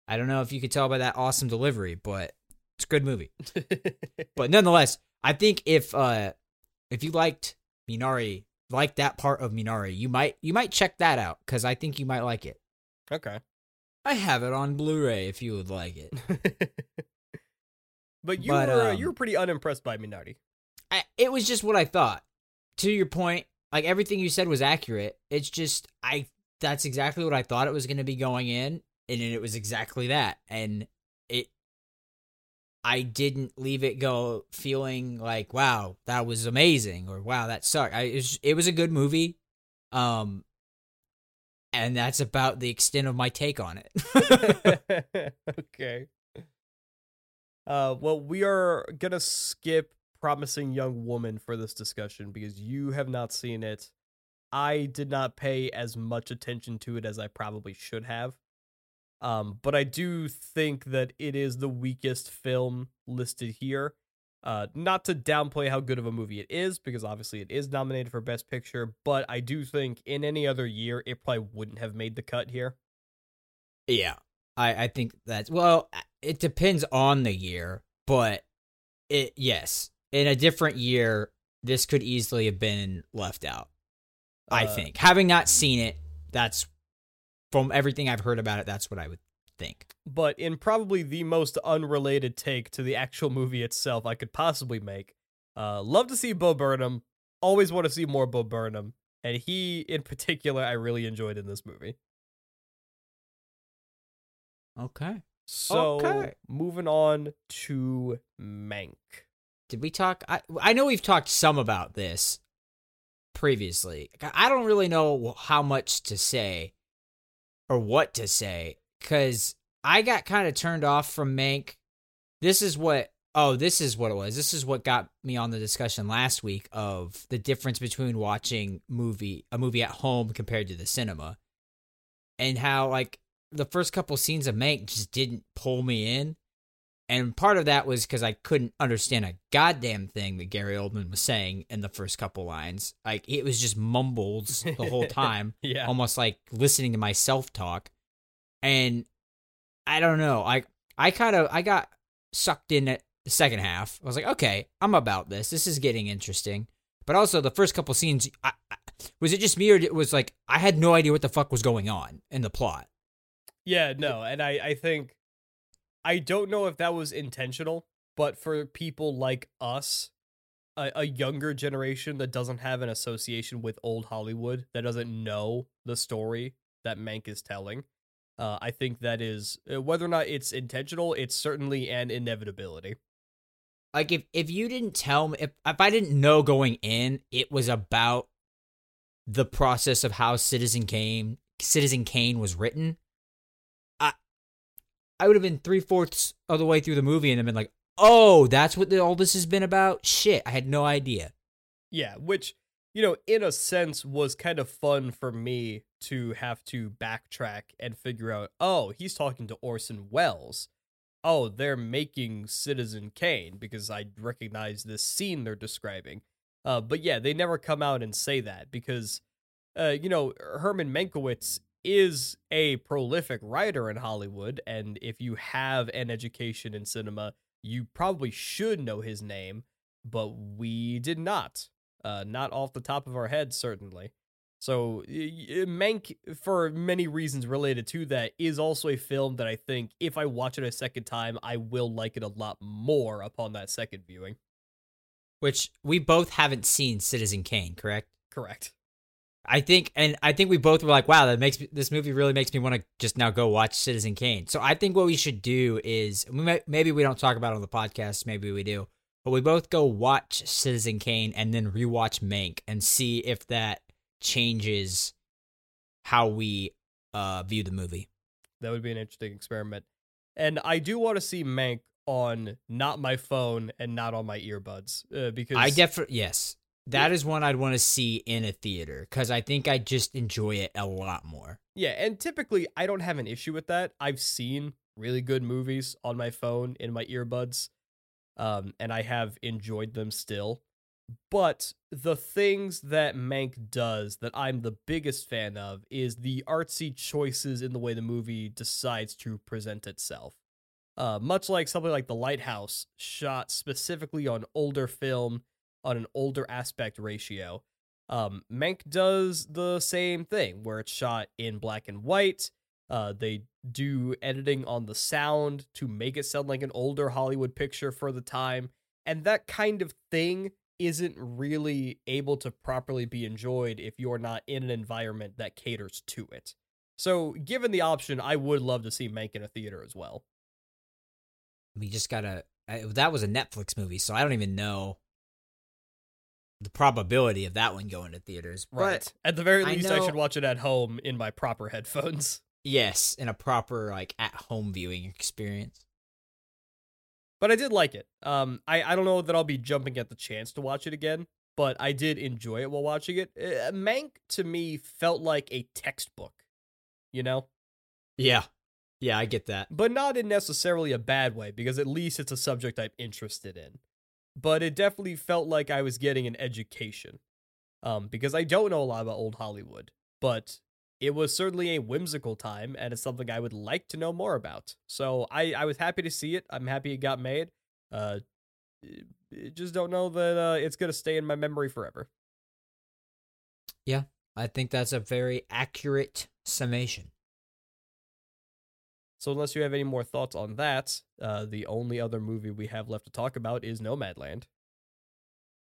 I don't know if you could tell by that awesome delivery, but it's a good movie. But nonetheless, I think if uh if you liked Minari, like that part of Minari, you might you might check that out because I think you might like it. okay. I have it on Blu-ray if you would like it. but you But, were uh, um, you were pretty unimpressed by Minari. I, it was just what I thought. To your point, like everything you said was accurate. It's just I that's exactly what I thought it was going to be going in, and it was exactly that. And it, I didn't leave it go feeling like wow that was amazing or wow that sucked. I it was, it was a good movie, um, and that's about the extent of my take on it. okay. Uh, well, we are gonna skip promising young woman for this discussion because you have not seen it. I did not pay as much attention to it as I probably should have. Um, but I do think that it is the weakest film listed here. Uh, not to downplay how good of a movie it is, because obviously it is nominated for Best Picture, but I do think in any other year it probably wouldn't have made the cut here. Yeah, I I think that's well, it depends on the year, but it yes, in a different year, this could easily have been left out. I uh, think having not seen it, that's from everything I've heard about it, that's what I would think. But in probably the most unrelated take to the actual movie itself I could possibly make, uh, love to see Bo Burnham. Always want to see more Bo Burnham, and he in particular I really enjoyed in this movie. Okay. So okay. moving on to Mank. Did we talk? I I know we've talked some about this previously. I don't really know how much to say or what to say because I got kind of turned off from Mank. This is what oh, this is what it was. This is what got me on the discussion last week of the difference between watching movie a movie at home compared to the cinema. And how like the first couple scenes of Mank just didn't pull me in. And part of that was because I couldn't understand a goddamn thing that Gary Oldman was saying in the first couple lines. Like it was just mumbles the whole time. yeah. Almost like listening to myself talk. And I don't know. I I kind of I got sucked in at the second half. I was like, okay, I'm about this. This is getting interesting. But also the first couple scenes, I, I, was it just me or it was like I had no idea what the fuck was going on in the plot? Yeah, no, and I I think I don't know if that was intentional, but for people like us, a, a, younger generation that doesn't have an association with old Hollywood, that doesn't know the story that Mank is telling, uh, I think that is uh, whether or not it's intentional, it's certainly an inevitability. Like if if you didn't tell me if if I didn't know going in, it was about the process of how Citizen Kane Citizen Kane was written, I would have been three fourths of the way through the movie and have been like, oh, that's what the, all this has been about? Shit, I had no idea. Yeah, which, you know, in a sense was kind of fun for me to have to backtrack and figure out, oh, he's talking to Orson Welles. Oh, they're making Citizen Kane because I recognize this scene they're describing. Uh, but yeah, they never come out and say that because, uh, you know, Herman Mankiewicz is a prolific writer in Hollywood, and if you have an education in cinema, you probably should know his name, but we did not. Uh, not off the top of our heads, certainly. So, Mank, for many reasons related to that, is also a film that I think if I watch it a second time, I will like it a lot more upon that second viewing. Which we both haven't seen Citizen Kane, correct? Correct. I think, and I think we both were like, "Wow, that makes this movie really makes me want to just now go watch Citizen Kane." So I think what we should do is we may, maybe we don't talk about it on the podcast, maybe we do, but we both go watch Citizen Kane and then rewatch Mank and see if that changes how we uh, view the movie. That would be an interesting experiment, and I do want to see Mank on not my phone and not on my earbuds uh, because I definitely yes that is one I'd want to see in a theater because I think I just enjoy it a lot more. Yeah, and typically I don't have an issue with that. I've seen really good movies on my phone in my earbuds, um, and I have enjoyed them still. But the things that Mank does that I'm the biggest fan of is the artsy choices in the way the movie decides to present itself. Uh, much like something like The Lighthouse, shot specifically on older film on an older aspect ratio. Um, Mank does the same thing where it's shot in black and white. Uh, they do editing on the sound to make it sound like an older Hollywood picture for the time. And that kind of thing isn't really able to properly be enjoyed if you're not in an environment that caters to it. So, given the option, I would love to see Mank in a theater as well. We just gotta I, that was a Netflix movie, so I don't even know the probability of that one going to theaters. But At the very least, I, know- should watch it at home in my proper headphones. yes, in a proper like at home viewing experience. But I did like it. Um, I, I don't know that I'll be jumping at the chance to watch it again, but I did enjoy it while watching it. Uh, Mank to me felt like a textbook, you know, Yeah, yeah, I get that. but not in necessarily a bad way because at least it's a subject I'm interested in. But it definitely felt like I was getting an education, um, because I don't know a lot about old Hollywood, but it was certainly a whimsical time and it's something I would like to know more about. So I, I was happy to see it. I'm happy it got made. Uh, just don't know that uh, it's gonna stay in my memory forever. Yeah, I think that's a very accurate summation. So unless you have any more thoughts on that, uh, the only other movie we have left to talk about is Nomadland.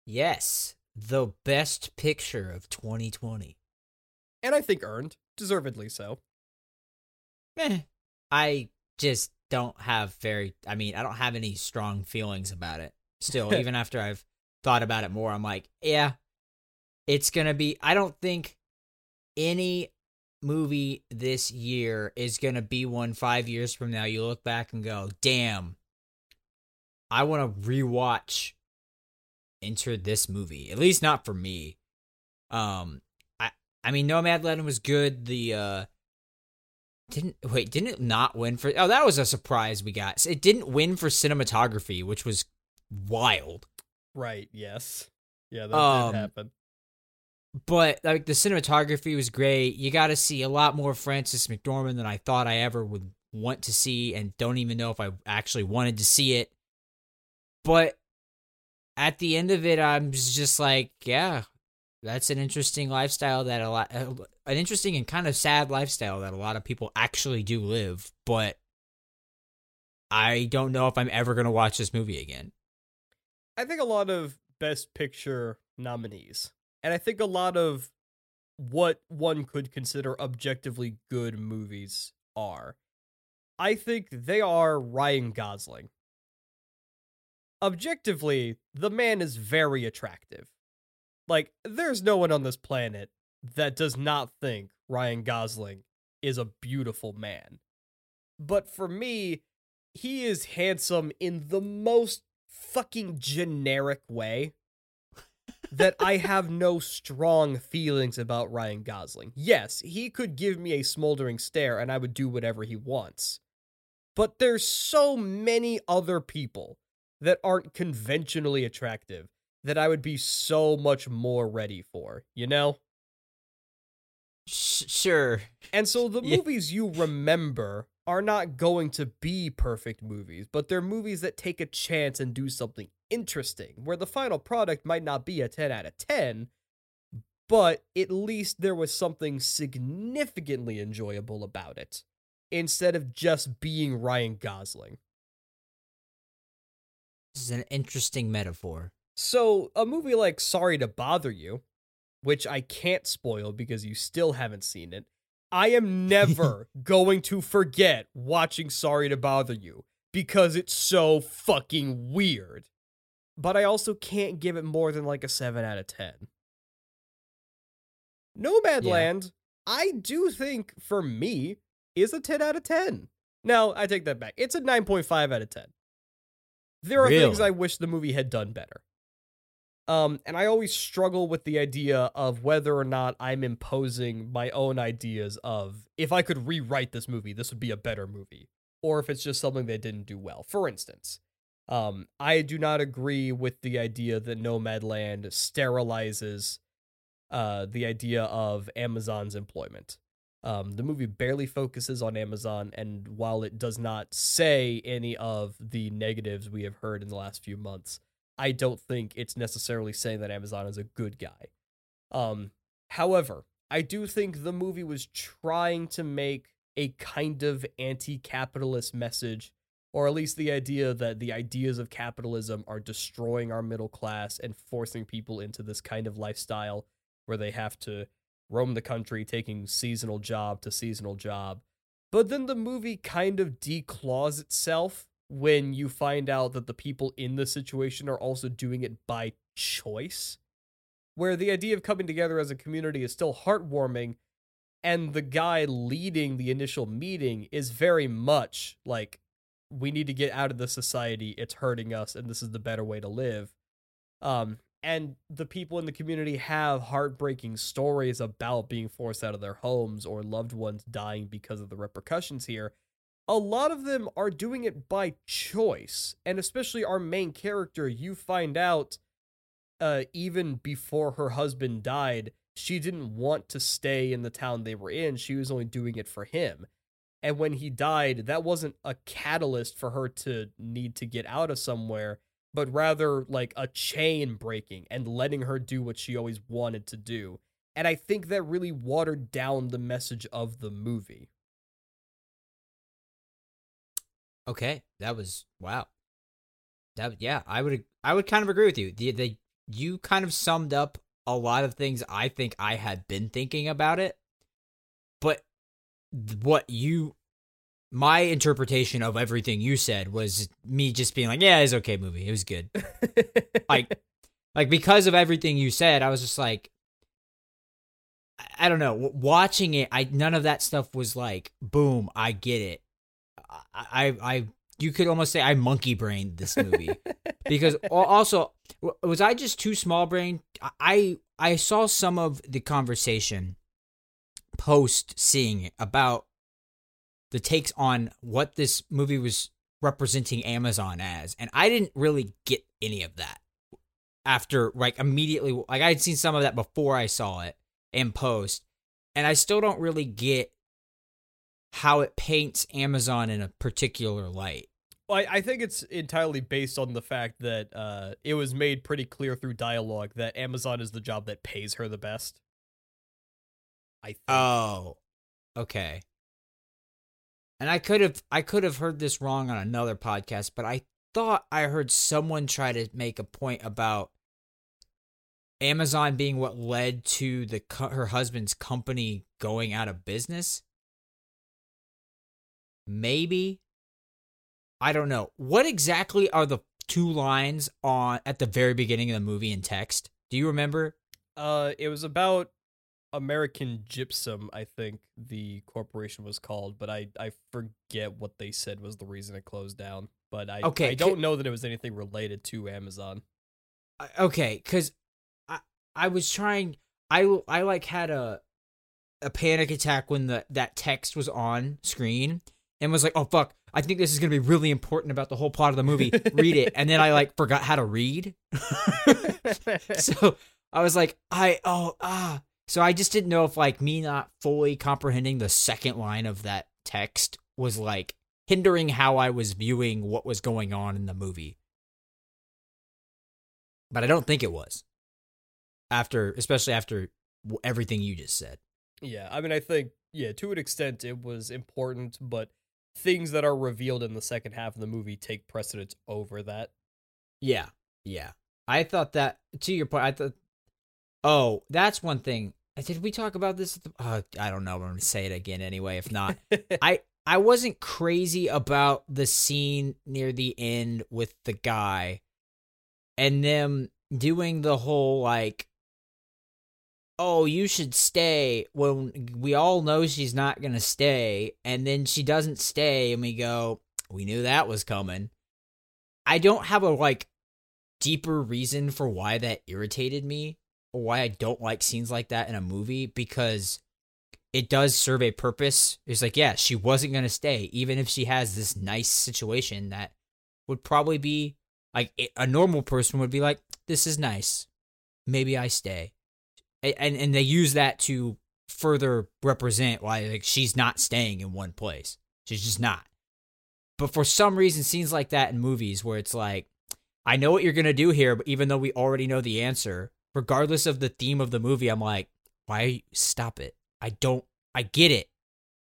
Yes, the best picture of 2020. and I think earned, deservedly so. Eh, I just don't have very. I mean, I don't have any strong feelings about it. Still, even after I've thought about it more, I'm like, yeah, it's gonna be. I don't think any movie this year is gonna be one five years from now. You look back and go, damn, I want to rewatch Enter this movie. At least not for me. Um, I I mean, Nomadland was good. The uh didn't wait, didn't it not win for Oh, that was a surprise we got. It didn't win for cinematography, which was wild. Right, yes. Yeah, that Um, did happen. But like the cinematography was great. You got to see a lot more Frances McDormand than I thought I ever would want to see and don't even know if I actually wanted to see it. But at the end of it I'm just like, yeah, that's an interesting lifestyle that a lot uh, an interesting and kind of sad lifestyle that a lot of people actually do live, but I don't know if I'm ever going to watch this movie again. I think a lot of Best Picture nominees, and I think a lot of what one could consider objectively good movies are. I think they are Ryan Gosling. Objectively, the man is very attractive. Like, there's no one on this planet that does not think Ryan Gosling is a beautiful man. But for me, he is handsome in the most fucking generic way that I have no strong feelings about Ryan Gosling. Yes, he could give me a smoldering stare and I would do whatever he wants. But there's so many other people that aren't conventionally attractive that I would be so much more ready for, you know? Sure. And so the Yeah. movies you remember are not going to be perfect movies, but they're movies that take a chance and do something interesting, where the final product might not be a 10 out of 10, but at least there was something significantly enjoyable about it, instead of just being Ryan Gosling. This is an interesting metaphor. So, a movie like Sorry to Bother You, which I can't spoil because you still haven't seen it, I am never going to forget watching Sorry to Bother You because it's so fucking weird. But I also can't give it more than like a 7 out of 10. Nomadland, I do think for me is a 10 out of 10. No, I take that back. It's a 9.5 out of 10. There are things I wish the movie had done better. Um, and I always struggle with the idea of whether or not I'm imposing my own ideas of if I could rewrite this movie, this would be a better movie, or if it's just something they didn't do well. For instance, um, I do not agree with the idea that Nomadland sterilizes uh, the idea of Amazon's employment. Um, the movie barely focuses on Amazon, and while it does not say any of the negatives we have heard in the last few months, I don't think it's necessarily saying that Amazon is a good guy. Um, however, I do think the movie was trying to make a kind of anti-capitalist message, or at least the idea that the ideas of capitalism are destroying our middle class and forcing people into this kind of lifestyle where they have to roam the country taking seasonal job to seasonal job. But then the movie kind of declaws itself when you find out that the people in the situation are also doing it by choice, where the idea of coming together as a community is still heartwarming, and the guy leading the initial meeting is very much like, we need to get out of the society, it's hurting us, and this is the better way to live. Um, and the people in the community have heartbreaking stories about being forced out of their homes or loved ones dying because of the repercussions here a lot of them are doing it by choice and especially our main character you find out uh even before her husband died she didn't want to stay in the town they were in she was only doing it for him and when he died that wasn't a catalyst for her to need to get out of somewhere but rather like a chain breaking and letting her do what she always wanted to do and i think that really watered down the message of the movie Okay, that was wow. That yeah, I would I would kind of agree with you. The the you kind of summed up a lot of things I think I had been thinking about it. But what you my interpretation of everything you said was me just being like, yeah, it's okay movie. It was good. like like because of everything you said, I was just like I don't know, watching it, I none of that stuff was like, boom, I get it. I, I, you could almost say I monkey brained this movie because also was I just too small brain? I, I saw some of the conversation post seeing about the takes on what this movie was representing Amazon as, and I didn't really get any of that after like immediately like I had seen some of that before I saw it in post, and I still don't really get how it paints Amazon in a particular light. Well, I, I think it's entirely based on the fact that uh, it was made pretty clear through dialogue that Amazon is the job that pays her the best. I think. Oh, okay. And I could have I could have heard this wrong on another podcast, but I thought I heard someone try to make a point about Amazon being what led to the her husband's company going out of business. Maybe. I don't know. What exactly are the two lines on at the very beginning of the movie in text? Do you remember? Uh it was about American Gypsum, I think the corporation was called, but I I forget what they said was the reason it closed down. But I okay, I don't know that it was anything related to Amazon. Okay, cuz I I was trying I I like had a a panic attack when the that text was on screen and was like, "Oh fuck, I think this is gonna be really important about the whole plot of the movie. read it." And then I like forgot how to read, so I was like, "I oh ah." So I just didn't know if like me not fully comprehending the second line of that text was like hindering how I was viewing what was going on in the movie. But I don't think it was. After, especially after everything you just said. Yeah, I mean, I think yeah, to an extent it was important, but things that are revealed in the second half of the movie take precedence over that. Yeah, yeah. I thought that to your point. I thought, oh, that's one thing. Did we talk about this? Uh, I don't know. I'm gonna say it again anyway. If not, I I wasn't crazy about the scene near the end with the guy, and them doing the whole like oh, you should stay when we all know she's not going to stay. And then she doesn't stay, and we go, we knew that was coming. I don't have a like deeper reason for why that irritated me why I don't like scenes like that in a movie because it does serve a purpose. It's like, yeah, she wasn't going to stay, even if she has this nice situation that would probably be like a normal person would be like, this is nice. Maybe I stay and and they use that to further represent why like she's not staying in one place. She's just not. But for some reason, scenes like that in movies where it's like, I know what you're gonna do here, but even though we already know the answer, regardless of the theme of the movie, I'm like, why you, stop it? I don't. I get it.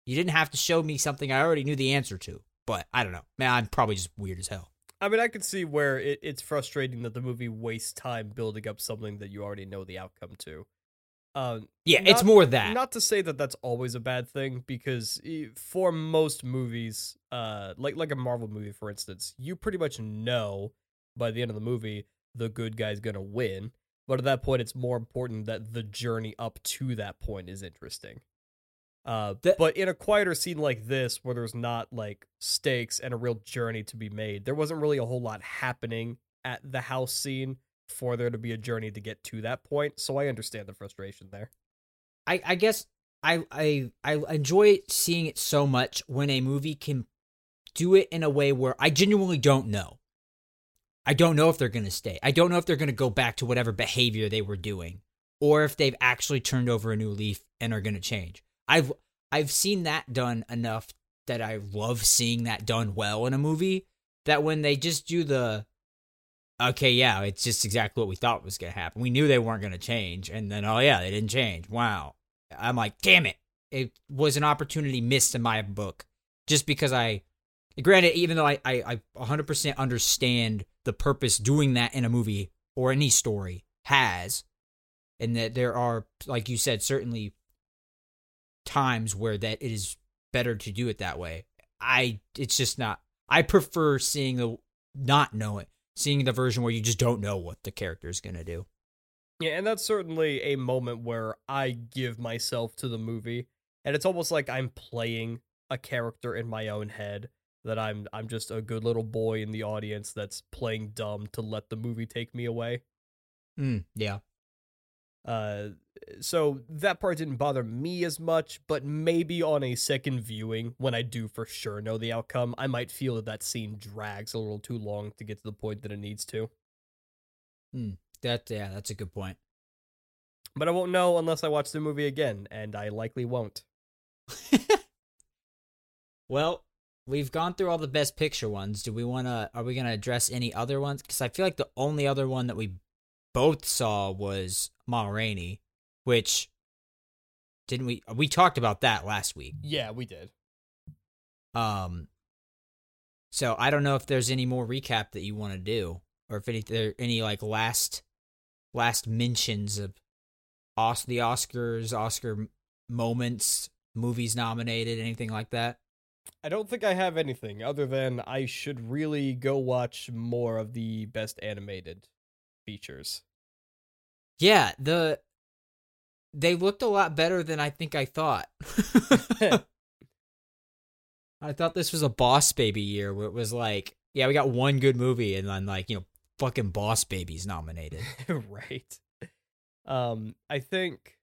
You didn't have to show me something I already knew the answer to. But I don't know. Man, I'm probably just weird as hell. I mean, I can see where it, it's frustrating that the movie wastes time building up something that you already know the outcome to. Uh, Yeah, it's more that. not to say that that's always a bad thing because eh, for most movies uh like like a marvel movie for instance you pretty much know by the end of the movie the good guy's gonna win but at that point it's more important that the journey up to that point is interesting uh The- but in a quieter scene like this where there's not like stakes and a real journey to be made there wasn't really a whole lot happening at the house scene for there to be a journey to get to that point so i understand the frustration there I, I guess I, I I enjoy seeing it so much when a movie can do it in a way where I genuinely don't know. I don't know if they're going to stay. I don't know if they're going to go back to whatever behavior they were doing or if they've actually turned over a new leaf and are going to change. I've I've seen that done enough that I love seeing that done well in a movie that when they just do the okay, yeah, it's just exactly what we thought was going to happen. We knew they weren't going to change and then oh yeah, they didn't change. Wow. I'm like, "Damn it. It was an opportunity missed in my book." Just because I granted even though I I, I 100% understand the purpose doing that in a movie or any story has and that there are like you said certainly times where that it is better to do it that way i it's just not i prefer seeing the not knowing seeing the version where you just don't know what the character is going to do Yeah, and that's certainly a moment where I give myself to the movie, and it's almost like I'm playing a character in my own head. That I'm I'm just a good little boy in the audience that's playing dumb to let the movie take me away. mm, yeah Uh, so that part didn't bother me as much, but maybe on a second viewing, when I do for sure know the outcome, I might feel that that scene drags a little too long to get to the point that it needs to. that yeah that's a good point But I won't know unless I watch the movie again, and I likely won't. well we've gone through all the best picture ones. Do we want to are we going to address any other ones? Because i feel like the only other one that we both saw was ma rainey which didn't we we talked about that last week. Yeah, we did. um so i don't know if there's any more recap that you want to do or if any there any like last last mentions of Os- the oscars oscar moments movies nominated anything like that I don't think I have anything other than I should really go watch more of the best animated features. Yeah, the they looked a lot better than I think I thought. I thought this was a Boss Baby year where it was like, yeah, we got one good movie and then like, you know, fucking Boss babies nominated. right. Um, I think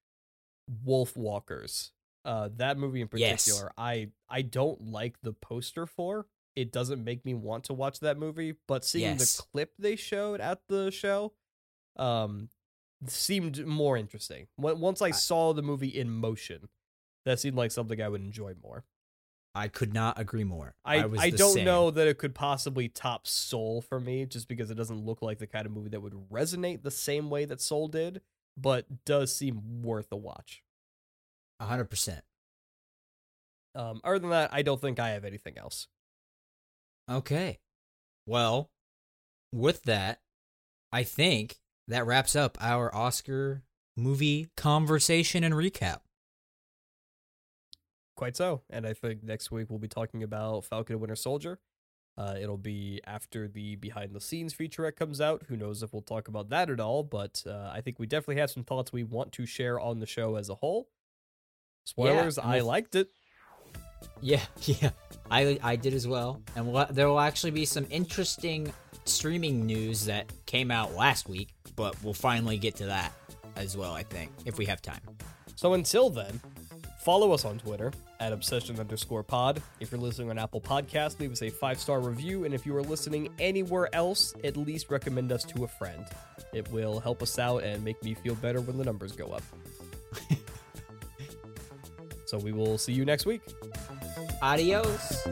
Wolfwalkers. Uh, that movie in Yes. particular, I I don't like the poster for. It doesn't make me want to watch that movie. But seeing Yes. the clip they showed at the show, um, seemed more interesting. Once I I- saw the movie in motion, that seemed like something I would enjoy more. I could not agree more. I I, was the don't same. know that it could possibly top Soul for me, just because it doesn't look like the kind of movie that would resonate the same way that Soul did, but does seem worth a watch. A 100%. Um, other than that, I don't think I have anything else. Okay. Well, with that, I think that wraps up our Oscar movie conversation and recap. Quite so, and I think next week we'll be talking about Falcon and Winter Soldier. Uh, it'll be after the behind the scenes featurette comes out. Who knows if we'll talk about that at all? But uh, I think we definitely have some thoughts we want to share on the show as a whole. Spoilers, and I liked it. Yeah, yeah, I I did as well, and we'll, there will actually be some interesting streaming news that came out last week, but we'll finally get to that as well. I think if we have time. So until then, follow us on Twitter at obsession underscore pod. If you're listening on Apple Podcasts, leave us a five star review. And if you are listening anywhere else, at least recommend us to a friend. It will help us out and make me feel better when the numbers go up. so we will see you next week. Adios.